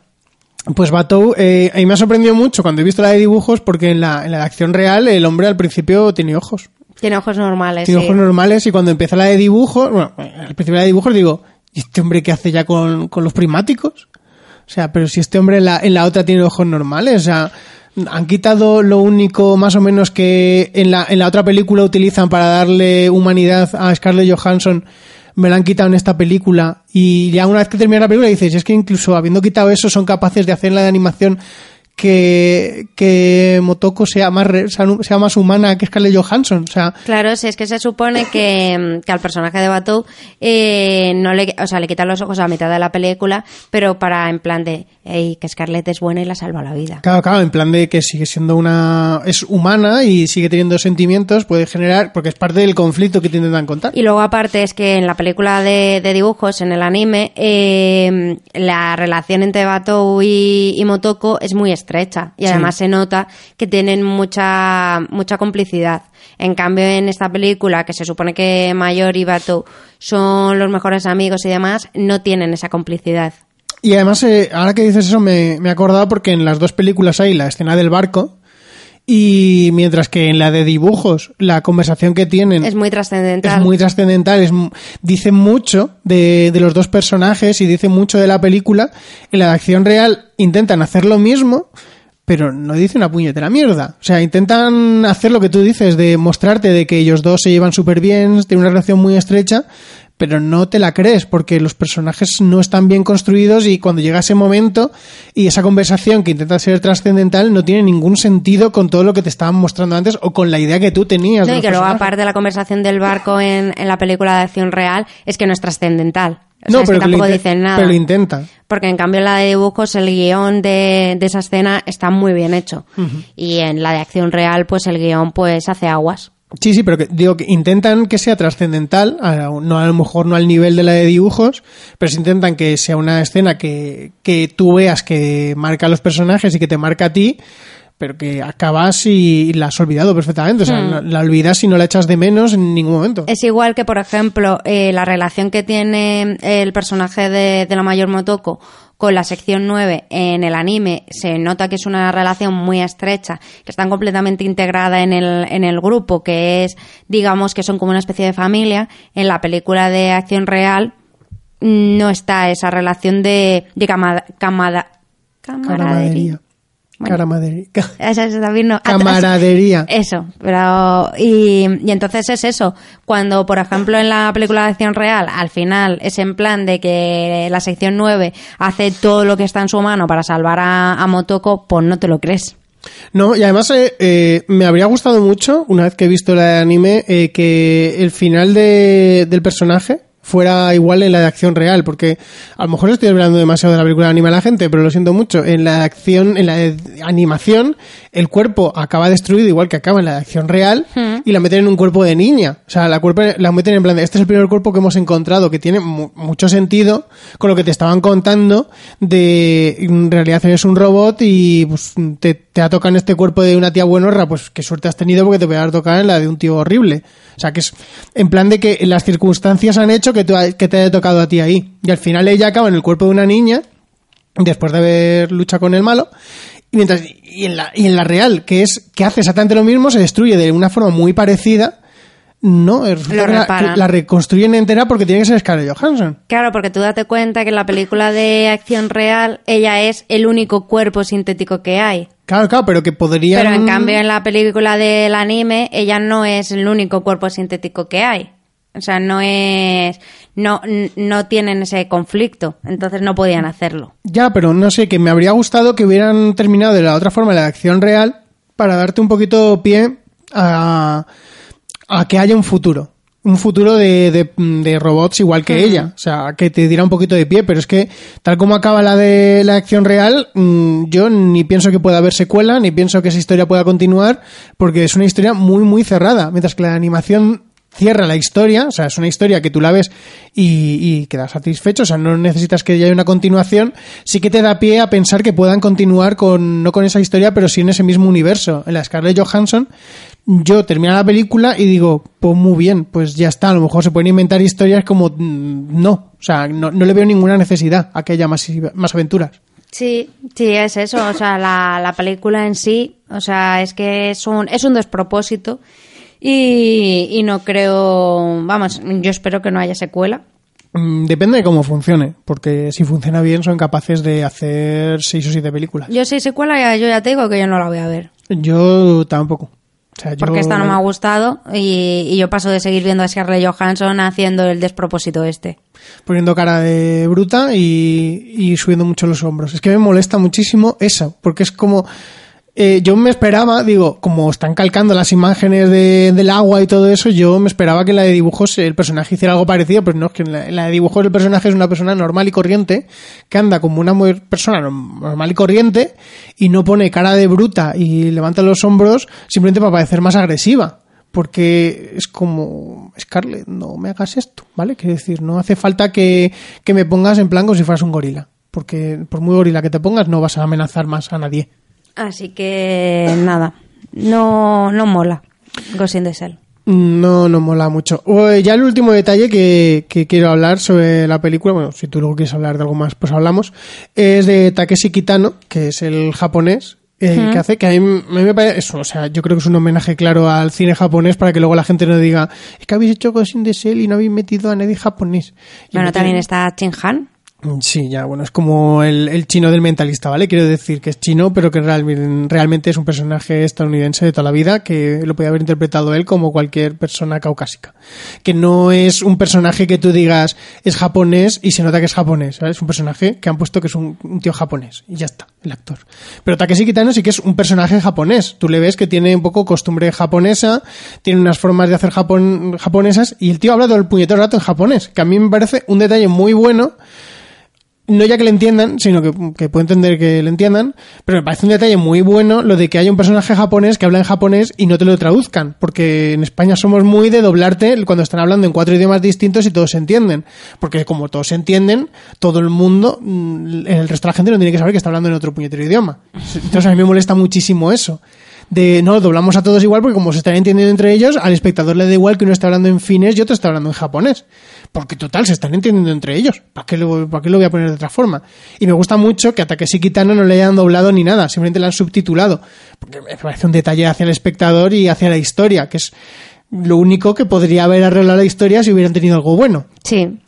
Speaker 1: Pues Batou, eh, mí me ha sorprendido mucho cuando he visto la de dibujos porque en la, en la de acción real el hombre al principio tiene ojos.
Speaker 2: Tiene ojos normales.
Speaker 1: Tiene
Speaker 2: sí.
Speaker 1: ojos normales y cuando empieza la de dibujos, bueno, al principio de la de dibujos digo, ¿y este hombre qué hace ya con, con los prismáticos? O sea, pero si este hombre en la, en la otra tiene ojos normales, o sea, han quitado lo único más o menos que en la, en la otra película utilizan para darle humanidad a Scarlett Johansson, me la han quitado en esta película y ya una vez que termina la película dices, "Y es que incluso habiendo quitado eso son capaces de hacer la de animación que, que Motoko sea más, re- sea, más humana que Scarlett Johansson, o sea,
Speaker 2: Claro, si es que se supone que, que al personaje de Batou eh, no le, o sea, le quitan los ojos a mitad de la película, pero para en plan de, "Ey, que Scarlett es buena y la salva la vida.
Speaker 1: Claro, claro, en plan de que sigue siendo una... es humana y sigue teniendo sentimientos, puede generar... porque es parte del conflicto que te intentan contar.
Speaker 2: Y luego aparte es que en la película de, de dibujos, en el anime, eh, la relación entre Batou y, y Motoko es muy estrecha y
Speaker 1: Sí.
Speaker 2: además se nota que tienen mucha mucha complicidad. En cambio en esta película, que se supone que Mayor y Batou son los mejores amigos y demás, no tienen esa complicidad.
Speaker 1: Y además, eh, ahora que dices eso, me, me he acordado porque en las dos películas hay la escena del barco y mientras que en la de dibujos la conversación que tienen
Speaker 2: Es muy trascendental.
Speaker 1: es muy trascendental, es, dice mucho de, de los dos personajes y dice mucho de la película. En la de acción real intentan hacer lo mismo, pero no dice una puñetera mierda. O sea, intentan hacer lo que tú dices, de mostrarte de que ellos dos se llevan súper bien, tienen una relación muy estrecha, pero no te la crees porque los personajes no están bien construidos y cuando llega ese momento y esa conversación que intenta ser trascendental no tiene ningún sentido con todo lo que te estaban mostrando antes o con la idea que tú tenías. de
Speaker 2: No, y
Speaker 1: los
Speaker 2: que luego aparte la conversación del barco en, en la película de acción real es que no es trascendental. O sea,
Speaker 1: No,
Speaker 2: es que
Speaker 1: pero que lo
Speaker 2: tampoco dicen nada.
Speaker 1: pero lo intenta.
Speaker 2: Porque en cambio en la de dibujos el guion de, de esa escena está muy bien hecho. Y en la de acción real pues el guion pues hace aguas.
Speaker 1: Sí, sí, pero que, digo que intentan que sea trascendental, a- no a lo mejor no al nivel de la de dibujos, pero sí intentan que sea una escena que, que tú veas que marca a los personajes y que te marca a ti, pero que acabas y, la has olvidado perfectamente. O sea,
Speaker 2: Hmm.
Speaker 1: la olvidas y no la echas de menos en ningún momento.
Speaker 2: Es igual que, por ejemplo, eh, la relación que tiene el personaje de, de la mayor Motoko con la sección 9 en el anime, se nota que es una relación muy estrecha, que están completamente integrada en el, en el grupo, que es, digamos, que son como una especie de familia. En la película de acción real no está esa relación de, de camada- camada- camaradería.
Speaker 1: Camaradería.
Speaker 2: Bueno.
Speaker 1: Camaradería.
Speaker 2: Esa es también no.
Speaker 1: Camaradería.
Speaker 2: Eso, pero. Y, y entonces es eso. Cuando, por ejemplo, en la película de acción real, al final es en plan de que la sección 9 hace todo lo que está en su mano para salvar a, a Motoko, pues no te lo crees.
Speaker 1: No, y además eh, eh, me habría gustado mucho, una vez que he visto la de anime, eh, que el final de- del personaje fuera igual en la de acción real, porque a lo mejor estoy hablando demasiado de la película de anime a la gente, pero lo siento mucho. En la de acción, en la de animación, el cuerpo acaba destruido igual que acaba en la de acción real y la meten en un cuerpo de niña. O sea, la, cuerpo, la meten en plan de, este es el primer cuerpo que hemos encontrado, que tiene mu- mucho sentido con lo que te estaban contando de en realidad eres un robot y pues, te, te ha tocado en este cuerpo de una tía buenorra, pues qué suerte has tenido porque te voy a tocar en la de un tío horrible. O sea, que es en plan de que las circunstancias han hecho que, tú- que te haya tocado a ti ahí. Y al final ella acaba en el cuerpo de una niña, después de haber luchado con el malo, Y, mientras, y, en la, y en la real, que es que hace exactamente lo mismo, se destruye de una forma muy parecida. No, que la, la reconstruyen entera porque tiene que ser Scarlett Johansson.
Speaker 2: Claro, porque tú date cuenta que en la película de acción real ella es el único cuerpo sintético que hay.
Speaker 1: Claro, claro, pero que podrían...
Speaker 2: Pero en cambio en la película del anime ella no es el único cuerpo sintético que hay. O sea, no es no no tienen ese conflicto, entonces no podían hacerlo.
Speaker 1: Ya, pero no sé, que me habría gustado que hubieran terminado de la otra forma la acción real para darte un poquito pie a, a que haya un futuro. Un futuro de, de- de robots igual que ella. O sea, que te diera un poquito de pie. Pero es que, tal como acaba la de la acción real, mm, yo ni pienso que pueda haber secuela, ni pienso que esa historia pueda continuar, porque es una historia muy, muy cerrada. Mientras que la animación cierra la historia, o sea, es una historia que tú la ves y, y quedas satisfecho, o sea, no necesitas que haya una continuación, sí que te da pie a pensar que puedan continuar con, no con esa historia, pero sí en ese mismo universo. En la Scarlett Johansson, yo termino la película y digo, pues muy bien, pues ya está, a lo mejor se pueden inventar historias como, mm, no, o sea, no, no le veo ninguna necesidad a que haya más, más aventuras.
Speaker 2: Sí, sí, es eso. O sea, la, la película en sí, o sea, es que es un, es un despropósito y, y no creo, vamos, yo espero que no haya secuela.
Speaker 1: Mm, Depende de cómo funcione, porque si funciona bien son capaces de hacer seis o siete películas.
Speaker 2: Yo si secuela, ya, yo ya te digo que yo no la voy a ver.
Speaker 1: Yo tampoco. O sea, yo-
Speaker 2: Porque esta no me ha gustado y, y yo paso de seguir viendo a Scarlett Johansson haciendo el despropósito este.
Speaker 1: poniendo cara de bruta y, y subiendo mucho los hombros. Es que me molesta muchísimo eso, porque es como... eh, yo me esperaba, digo, como están calcando las imágenes de- del agua y todo eso, yo me esperaba que la de dibujos el personaje hiciera algo parecido, pero no, es que la, de dibujos el personaje es una persona normal y corriente, que anda como una persona norm- normal y corriente, y no pone cara de bruta y levanta los hombros simplemente para parecer más agresiva porque es como, Scarlett, no me hagas esto, ¿vale? Quiero decir, no hace falta que, que me pongas en plan como si fueras un gorila, porque por muy gorila que te pongas no vas a amenazar más a nadie.
Speaker 2: Así que nada, no, no mola Ghost in the Shell.
Speaker 1: No, no mola mucho. Eh, Ya el último detalle que, que quiero hablar sobre la película, bueno, si tú luego quieres hablar de algo más, pues hablamos, es de Takeshi Kitano, que es el japonés, eh, que hace que a mí, a mí me parece eso, o sea, yo creo que es un homenaje claro al cine japonés para que luego la gente no diga, es que habéis hecho Ghost in the Shell y no habéis metido a nadie japonés. Y
Speaker 2: Bueno, también está Chin Han.
Speaker 1: Sí, ya, bueno, es como el, el chino del mentalista, ¿vale? Quiero decir que es chino, pero que real- realmente es un personaje estadounidense de toda la vida, que lo podía haber interpretado él como cualquier persona caucásica. Que no es un personaje que tú digas es japonés y se nota que es japonés, ¿sabes? Es un personaje que han puesto que es un, un tío japonés y ya está, el actor. Pero Takeshi Kitano sí que es un personaje japonés. Tú le ves que tiene un poco costumbre japonesa, tiene unas formas de hacer japon- japonesas y el tío habla todo el puñetero rato en japonés, que a mí me parece un detalle muy bueno no ya que le entiendan, sino que, que puedo entender que le entiendan, pero me parece un detalle muy bueno lo de que haya un personaje japonés que habla en japonés y no te lo traduzcan, porque en España somos muy de doblarte cuando están hablando en cuatro idiomas distintos y todos se entienden, porque como todos se entienden, todo el mundo, mm, el resto de la gente no tiene que saber que está hablando en otro puñetero idioma. Entonces a mí me molesta muchísimo eso. De no, doblamos a todos igual porque como se están entendiendo entre ellos, al espectador le da igual que uno esté hablando en finés y otro está hablando en japonés. Porque total, se están entendiendo entre ellos. ¿Para qué, lo, ¿Para qué lo voy a poner de otra forma? Y me gusta mucho que a Takeshi Kitano no le hayan doblado ni nada, simplemente le han subtitulado. Porque me parece un detalle hacia el espectador y hacia la historia, que es lo único que podría haber arreglado la historia si hubieran tenido algo bueno.
Speaker 2: Sí.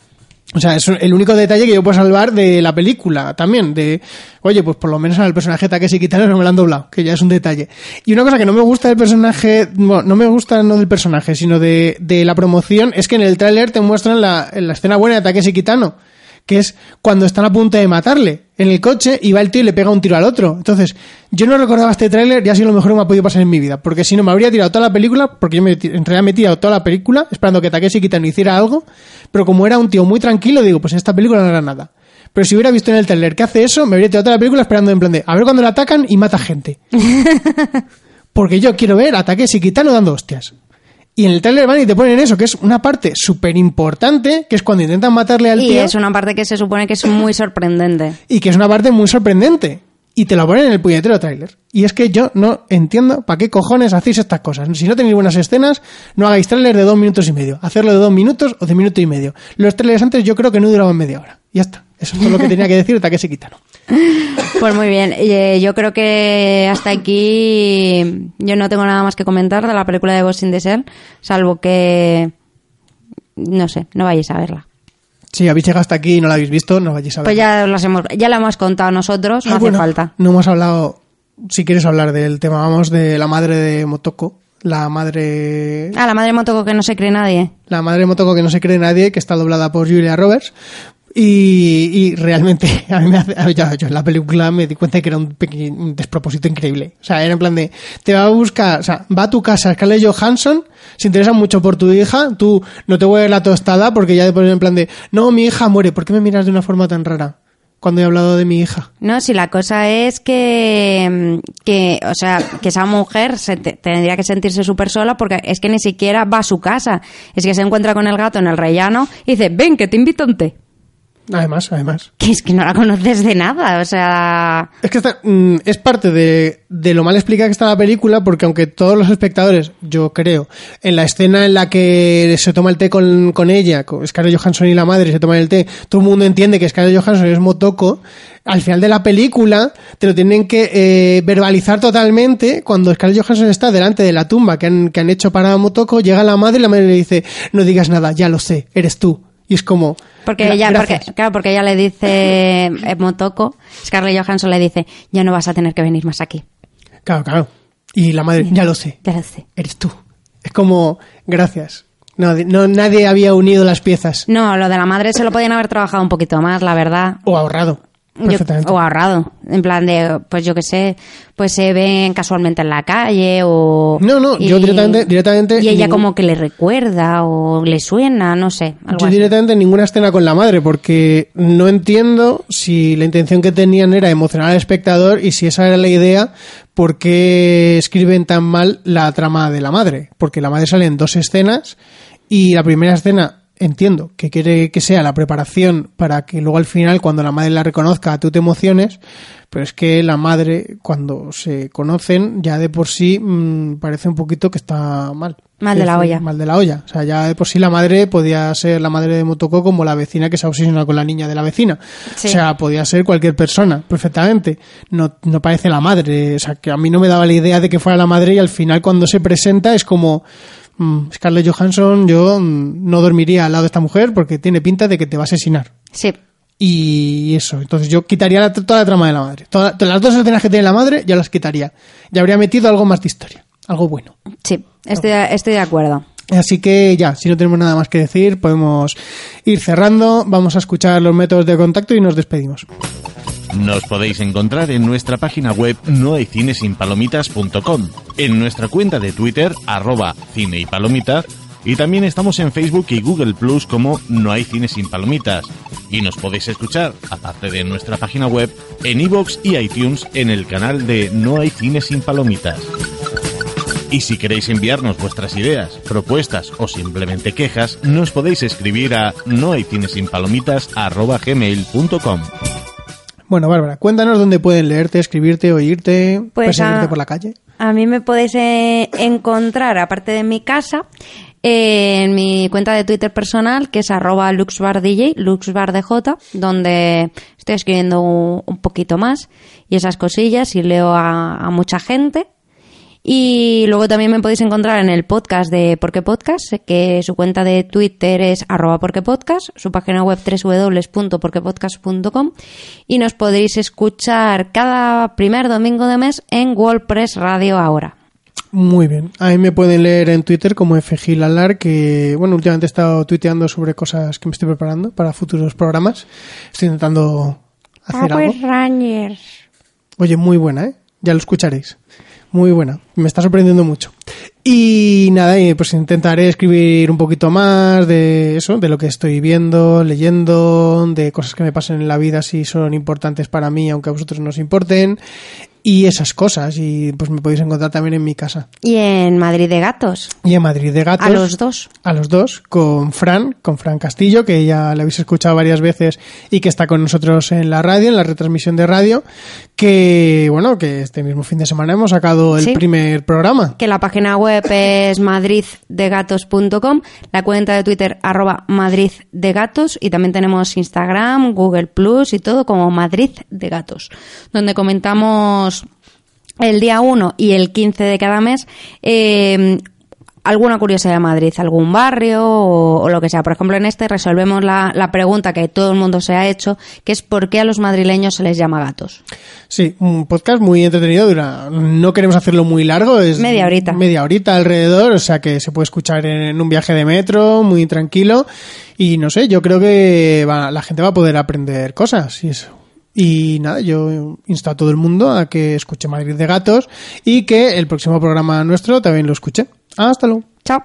Speaker 1: O sea, es el único detalle que yo puedo salvar de la película también. De, oye, pues por lo menos al personaje Takeshi Kitano no me lo han doblado, que ya es un detalle. Y una cosa que no me gusta del personaje, bueno, no me gusta no del personaje, sino de, de la promoción, es que en el tráiler te muestran la, la escena buena de Takeshi Kitano, que es cuando están a punto de matarle en el coche y va el tío y le pega un tiro al otro. Entonces, yo no recordaba este tráiler y ha sido lo mejor que me ha podido pasar en mi vida, porque si no me habría tirado toda la película, porque yo me, en realidad me he tirado toda la película esperando que Takeshi Kitano hiciera algo, pero como era un tío muy tranquilo, digo, pues en esta película no hará nada. Pero si hubiera visto en el tráiler que hace eso, me habría tirado toda la película esperando en plan de, a ver cuando le atacan y mata gente. porque yo quiero ver a Takeshi Kitano dando hostias. Y en el tráiler van y te ponen eso, que es una parte súper importante, que es cuando intentan matarle al
Speaker 2: Y
Speaker 1: tío
Speaker 2: es una parte que se supone que es muy sorprendente.
Speaker 1: y que es una parte muy sorprendente. Y te lo ponen en el puñetero tráiler. Y es que yo no entiendo para qué cojones hacéis estas cosas. Si no tenéis buenas escenas, no hagáis tráiler de dos minutos y medio. Hacerlo de dos minutos o de minuto y medio. Los trailers antes yo creo que no duraban media hora. Ya está. Eso es todo lo que tenía que decir hasta que se quitaron.
Speaker 2: Pues muy bien, eh, yo creo que hasta aquí yo no tengo nada más que comentar de la película de Ghost in the Shell, salvo que no sé, no vayáis a verla.
Speaker 1: Si habéis llegado hasta aquí y no la habéis visto, no vayáis a
Speaker 2: Pues
Speaker 1: verla.
Speaker 2: ya, las hemos, ya la hemos contado nosotros, no
Speaker 1: Ah,
Speaker 2: hace
Speaker 1: bueno,
Speaker 2: falta.
Speaker 1: No hemos hablado, si quieres hablar del tema, vamos de la madre de Motoko. La madre
Speaker 2: Ah, la madre Motoko que no se cree nadie.
Speaker 1: La madre de Motoko que no se cree nadie, que está doblada por Julia Roberts. Y, y realmente, a mí me hace, yo, yo en la película me di cuenta de que era un, pequeño, despropósito increíble. O sea, era en plan de, te va a buscar, o sea, va a tu casa Scarlett Johansson, se interesa mucho por tu hija, tú no te ver la tostada porque ya después en plan de, no, mi hija muere, ¿por qué me miras de una forma tan rara? Cuando he hablado de mi hija.
Speaker 2: No, si la cosa es que, que o sea, que esa mujer se te- tendría que sentirse súper sola porque es que ni siquiera va a su casa. Es que se encuentra con el gato en el rellano y dice, ven, que te invito a un té.
Speaker 1: Además, además.
Speaker 2: Que es que no la conoces de nada, o sea...
Speaker 1: Es que esta, mm, es parte de, de lo mal explicada que está la película, porque aunque todos los espectadores, yo creo, en la escena en la que se toma el té con, con ella, con Scarlett Johansson y la madre se toman el té, todo el mundo entiende que Scarlett Johansson es Motoko, al final de la película te lo tienen que eh, verbalizar totalmente cuando Scarlett Johansson está delante de la tumba que han, que han hecho para Motoko, llega la madre y la madre le dice, no digas nada, ya lo sé, eres tú. Y es como...
Speaker 2: Porque
Speaker 1: "Gra-
Speaker 2: ella,
Speaker 1: gracias".
Speaker 2: porque, claro, porque ella le dice, eh, Motoko, Scarlett Johansson le dice, ya no vas a tener que venir más aquí.
Speaker 1: Claro, claro. Y la madre, ya lo sé.
Speaker 2: Ya lo sé.
Speaker 1: eres tú. Es como, gracias. No, no, nadie había unido las piezas.
Speaker 2: No, lo de la madre se lo podían haber trabajado un poquito más, la verdad.
Speaker 1: O ahorrado.
Speaker 2: Yo- o ahorrado. En plan de, pues yo qué sé, pues se ven casualmente en la calle o...
Speaker 1: No, no, yo directamente- directamente
Speaker 2: Y ella
Speaker 1: ningún-
Speaker 2: como que le recuerda o le suena, no sé. Algo
Speaker 1: Yo
Speaker 2: así.
Speaker 1: directamente ninguna escena con la madre, porque no entiendo si la intención que tenían era emocionar al espectador y si esa era la idea, ¿por qué escriben tan mal la trama de la madre? Porque la madre sale en dos escenas y la primera escena entiendo que quiere que sea la preparación para que luego al final cuando la madre la reconozca tú te emociones, pero es que la madre cuando se conocen ya de por sí mm, parece un poquito que está mal.
Speaker 2: Mal de la olla.
Speaker 1: Mal de la olla. O sea, ya de por sí la madre podía ser la madre de Motoko como la vecina que se ha obsesionado con la niña de la vecina.
Speaker 2: Sí.
Speaker 1: O sea, podía ser cualquier persona, perfectamente. No, no parece la madre. O sea, que a mí no me daba la idea de que fuera la madre y al final cuando se presenta es como... mm, Scarlett Johansson, yo mm, no dormiría al lado de esta mujer porque tiene pinta de que te va a asesinar.
Speaker 2: Sí.
Speaker 1: Y eso, entonces yo quitaría la- toda la trama de la madre. Toda- las dos escenas que tiene la madre, ya las quitaría. Ya habría metido algo más de historia, algo bueno.
Speaker 2: Sí, estoy, estoy de acuerdo.
Speaker 1: Así que ya, si no tenemos nada más que decir, podemos ir cerrando. Vamos a escuchar los métodos de contacto y nos despedimos.
Speaker 8: Nos podéis encontrar en nuestra página web nohaycinesinpalomitas.com, en nuestra cuenta de Twitter, arroba cine y y también estamos en Facebook y Google Plus como No hay cine sin palomitas. Y nos podéis escuchar, aparte de nuestra página web, en iVoox y iTunes en el canal de No hay cine sin palomitas. Y si queréis enviarnos vuestras ideas, propuestas o simplemente quejas, nos podéis escribir a nohaycinesinpalomitas.gmail.com
Speaker 1: Bueno, Bárbara, cuéntanos dónde pueden leerte, escribirte, oírte,
Speaker 2: Pues,
Speaker 1: perseguirte por la calle.
Speaker 2: A mí me podéis eh, encontrar, aparte de mi casa, eh, en mi cuenta de Twitter personal, que es arroba luxbardj, luxbardj, donde estoy escribiendo un, un poquito más y esas cosillas y leo a, a mucha gente. Y luego también me podéis encontrar en el podcast de Porque Podcast, que su cuenta de Twitter es arroba Porque Podcast, su página web www.porquepodcast.com y nos podéis escuchar cada primer domingo de mes en WordPress Radio ahora.
Speaker 1: Muy bien. Ahí me pueden leer en Twitter como FGilalar, que, bueno, últimamente he estado tuiteando sobre cosas que me estoy preparando para futuros programas. Estoy intentando hacer algo.
Speaker 2: Rangers.
Speaker 1: Oye, muy buena, ¿eh? Ya lo escucharéis. Muy buena. Me está sorprendiendo mucho. Y nada, y pues intentaré escribir un poquito más de eso, de lo que estoy viendo, leyendo, de cosas que me pasen en la vida si son importantes para mí, aunque a vosotros no os importen. Y esas cosas. Y pues me podéis encontrar también en mi casa.
Speaker 2: Y en Madrid de Gatos.
Speaker 1: Y en Madrid de Gatos.
Speaker 2: A los dos.
Speaker 1: A los dos, con Fran, con Fran Castillo, que ya le habéis escuchado varias veces y que está con nosotros en la radio, en la retransmisión de radio, que, bueno, que este mismo fin de semana hemos sacado el
Speaker 2: Sí.
Speaker 1: primer programa.
Speaker 2: que la página web es madriddegatos.com, la cuenta de Twitter arroba madriddegatos y también tenemos Instagram, Google Plus y todo como Madrid de Gatos, donde comentamos el día 1 y el 15 de cada mes eh, alguna curiosidad de Madrid, algún barrio o, o lo que sea. Por ejemplo, en este resolvemos la, la pregunta que todo el mundo se ha hecho, que es ¿por qué a los madrileños se les llama gatos?
Speaker 1: Sí, un podcast muy entretenido. Dura, no queremos hacerlo muy largo. Es
Speaker 2: Media horita.
Speaker 1: Media horita alrededor, o sea que se puede escuchar en un viaje de metro, muy tranquilo. Y no sé, yo creo que va- la gente va a poder aprender cosas y eso. Y nada, yo insto a todo el mundo a que escuche Madrid de Gatos y que el próximo programa nuestro también lo escuche. Hasta luego.
Speaker 2: Chao.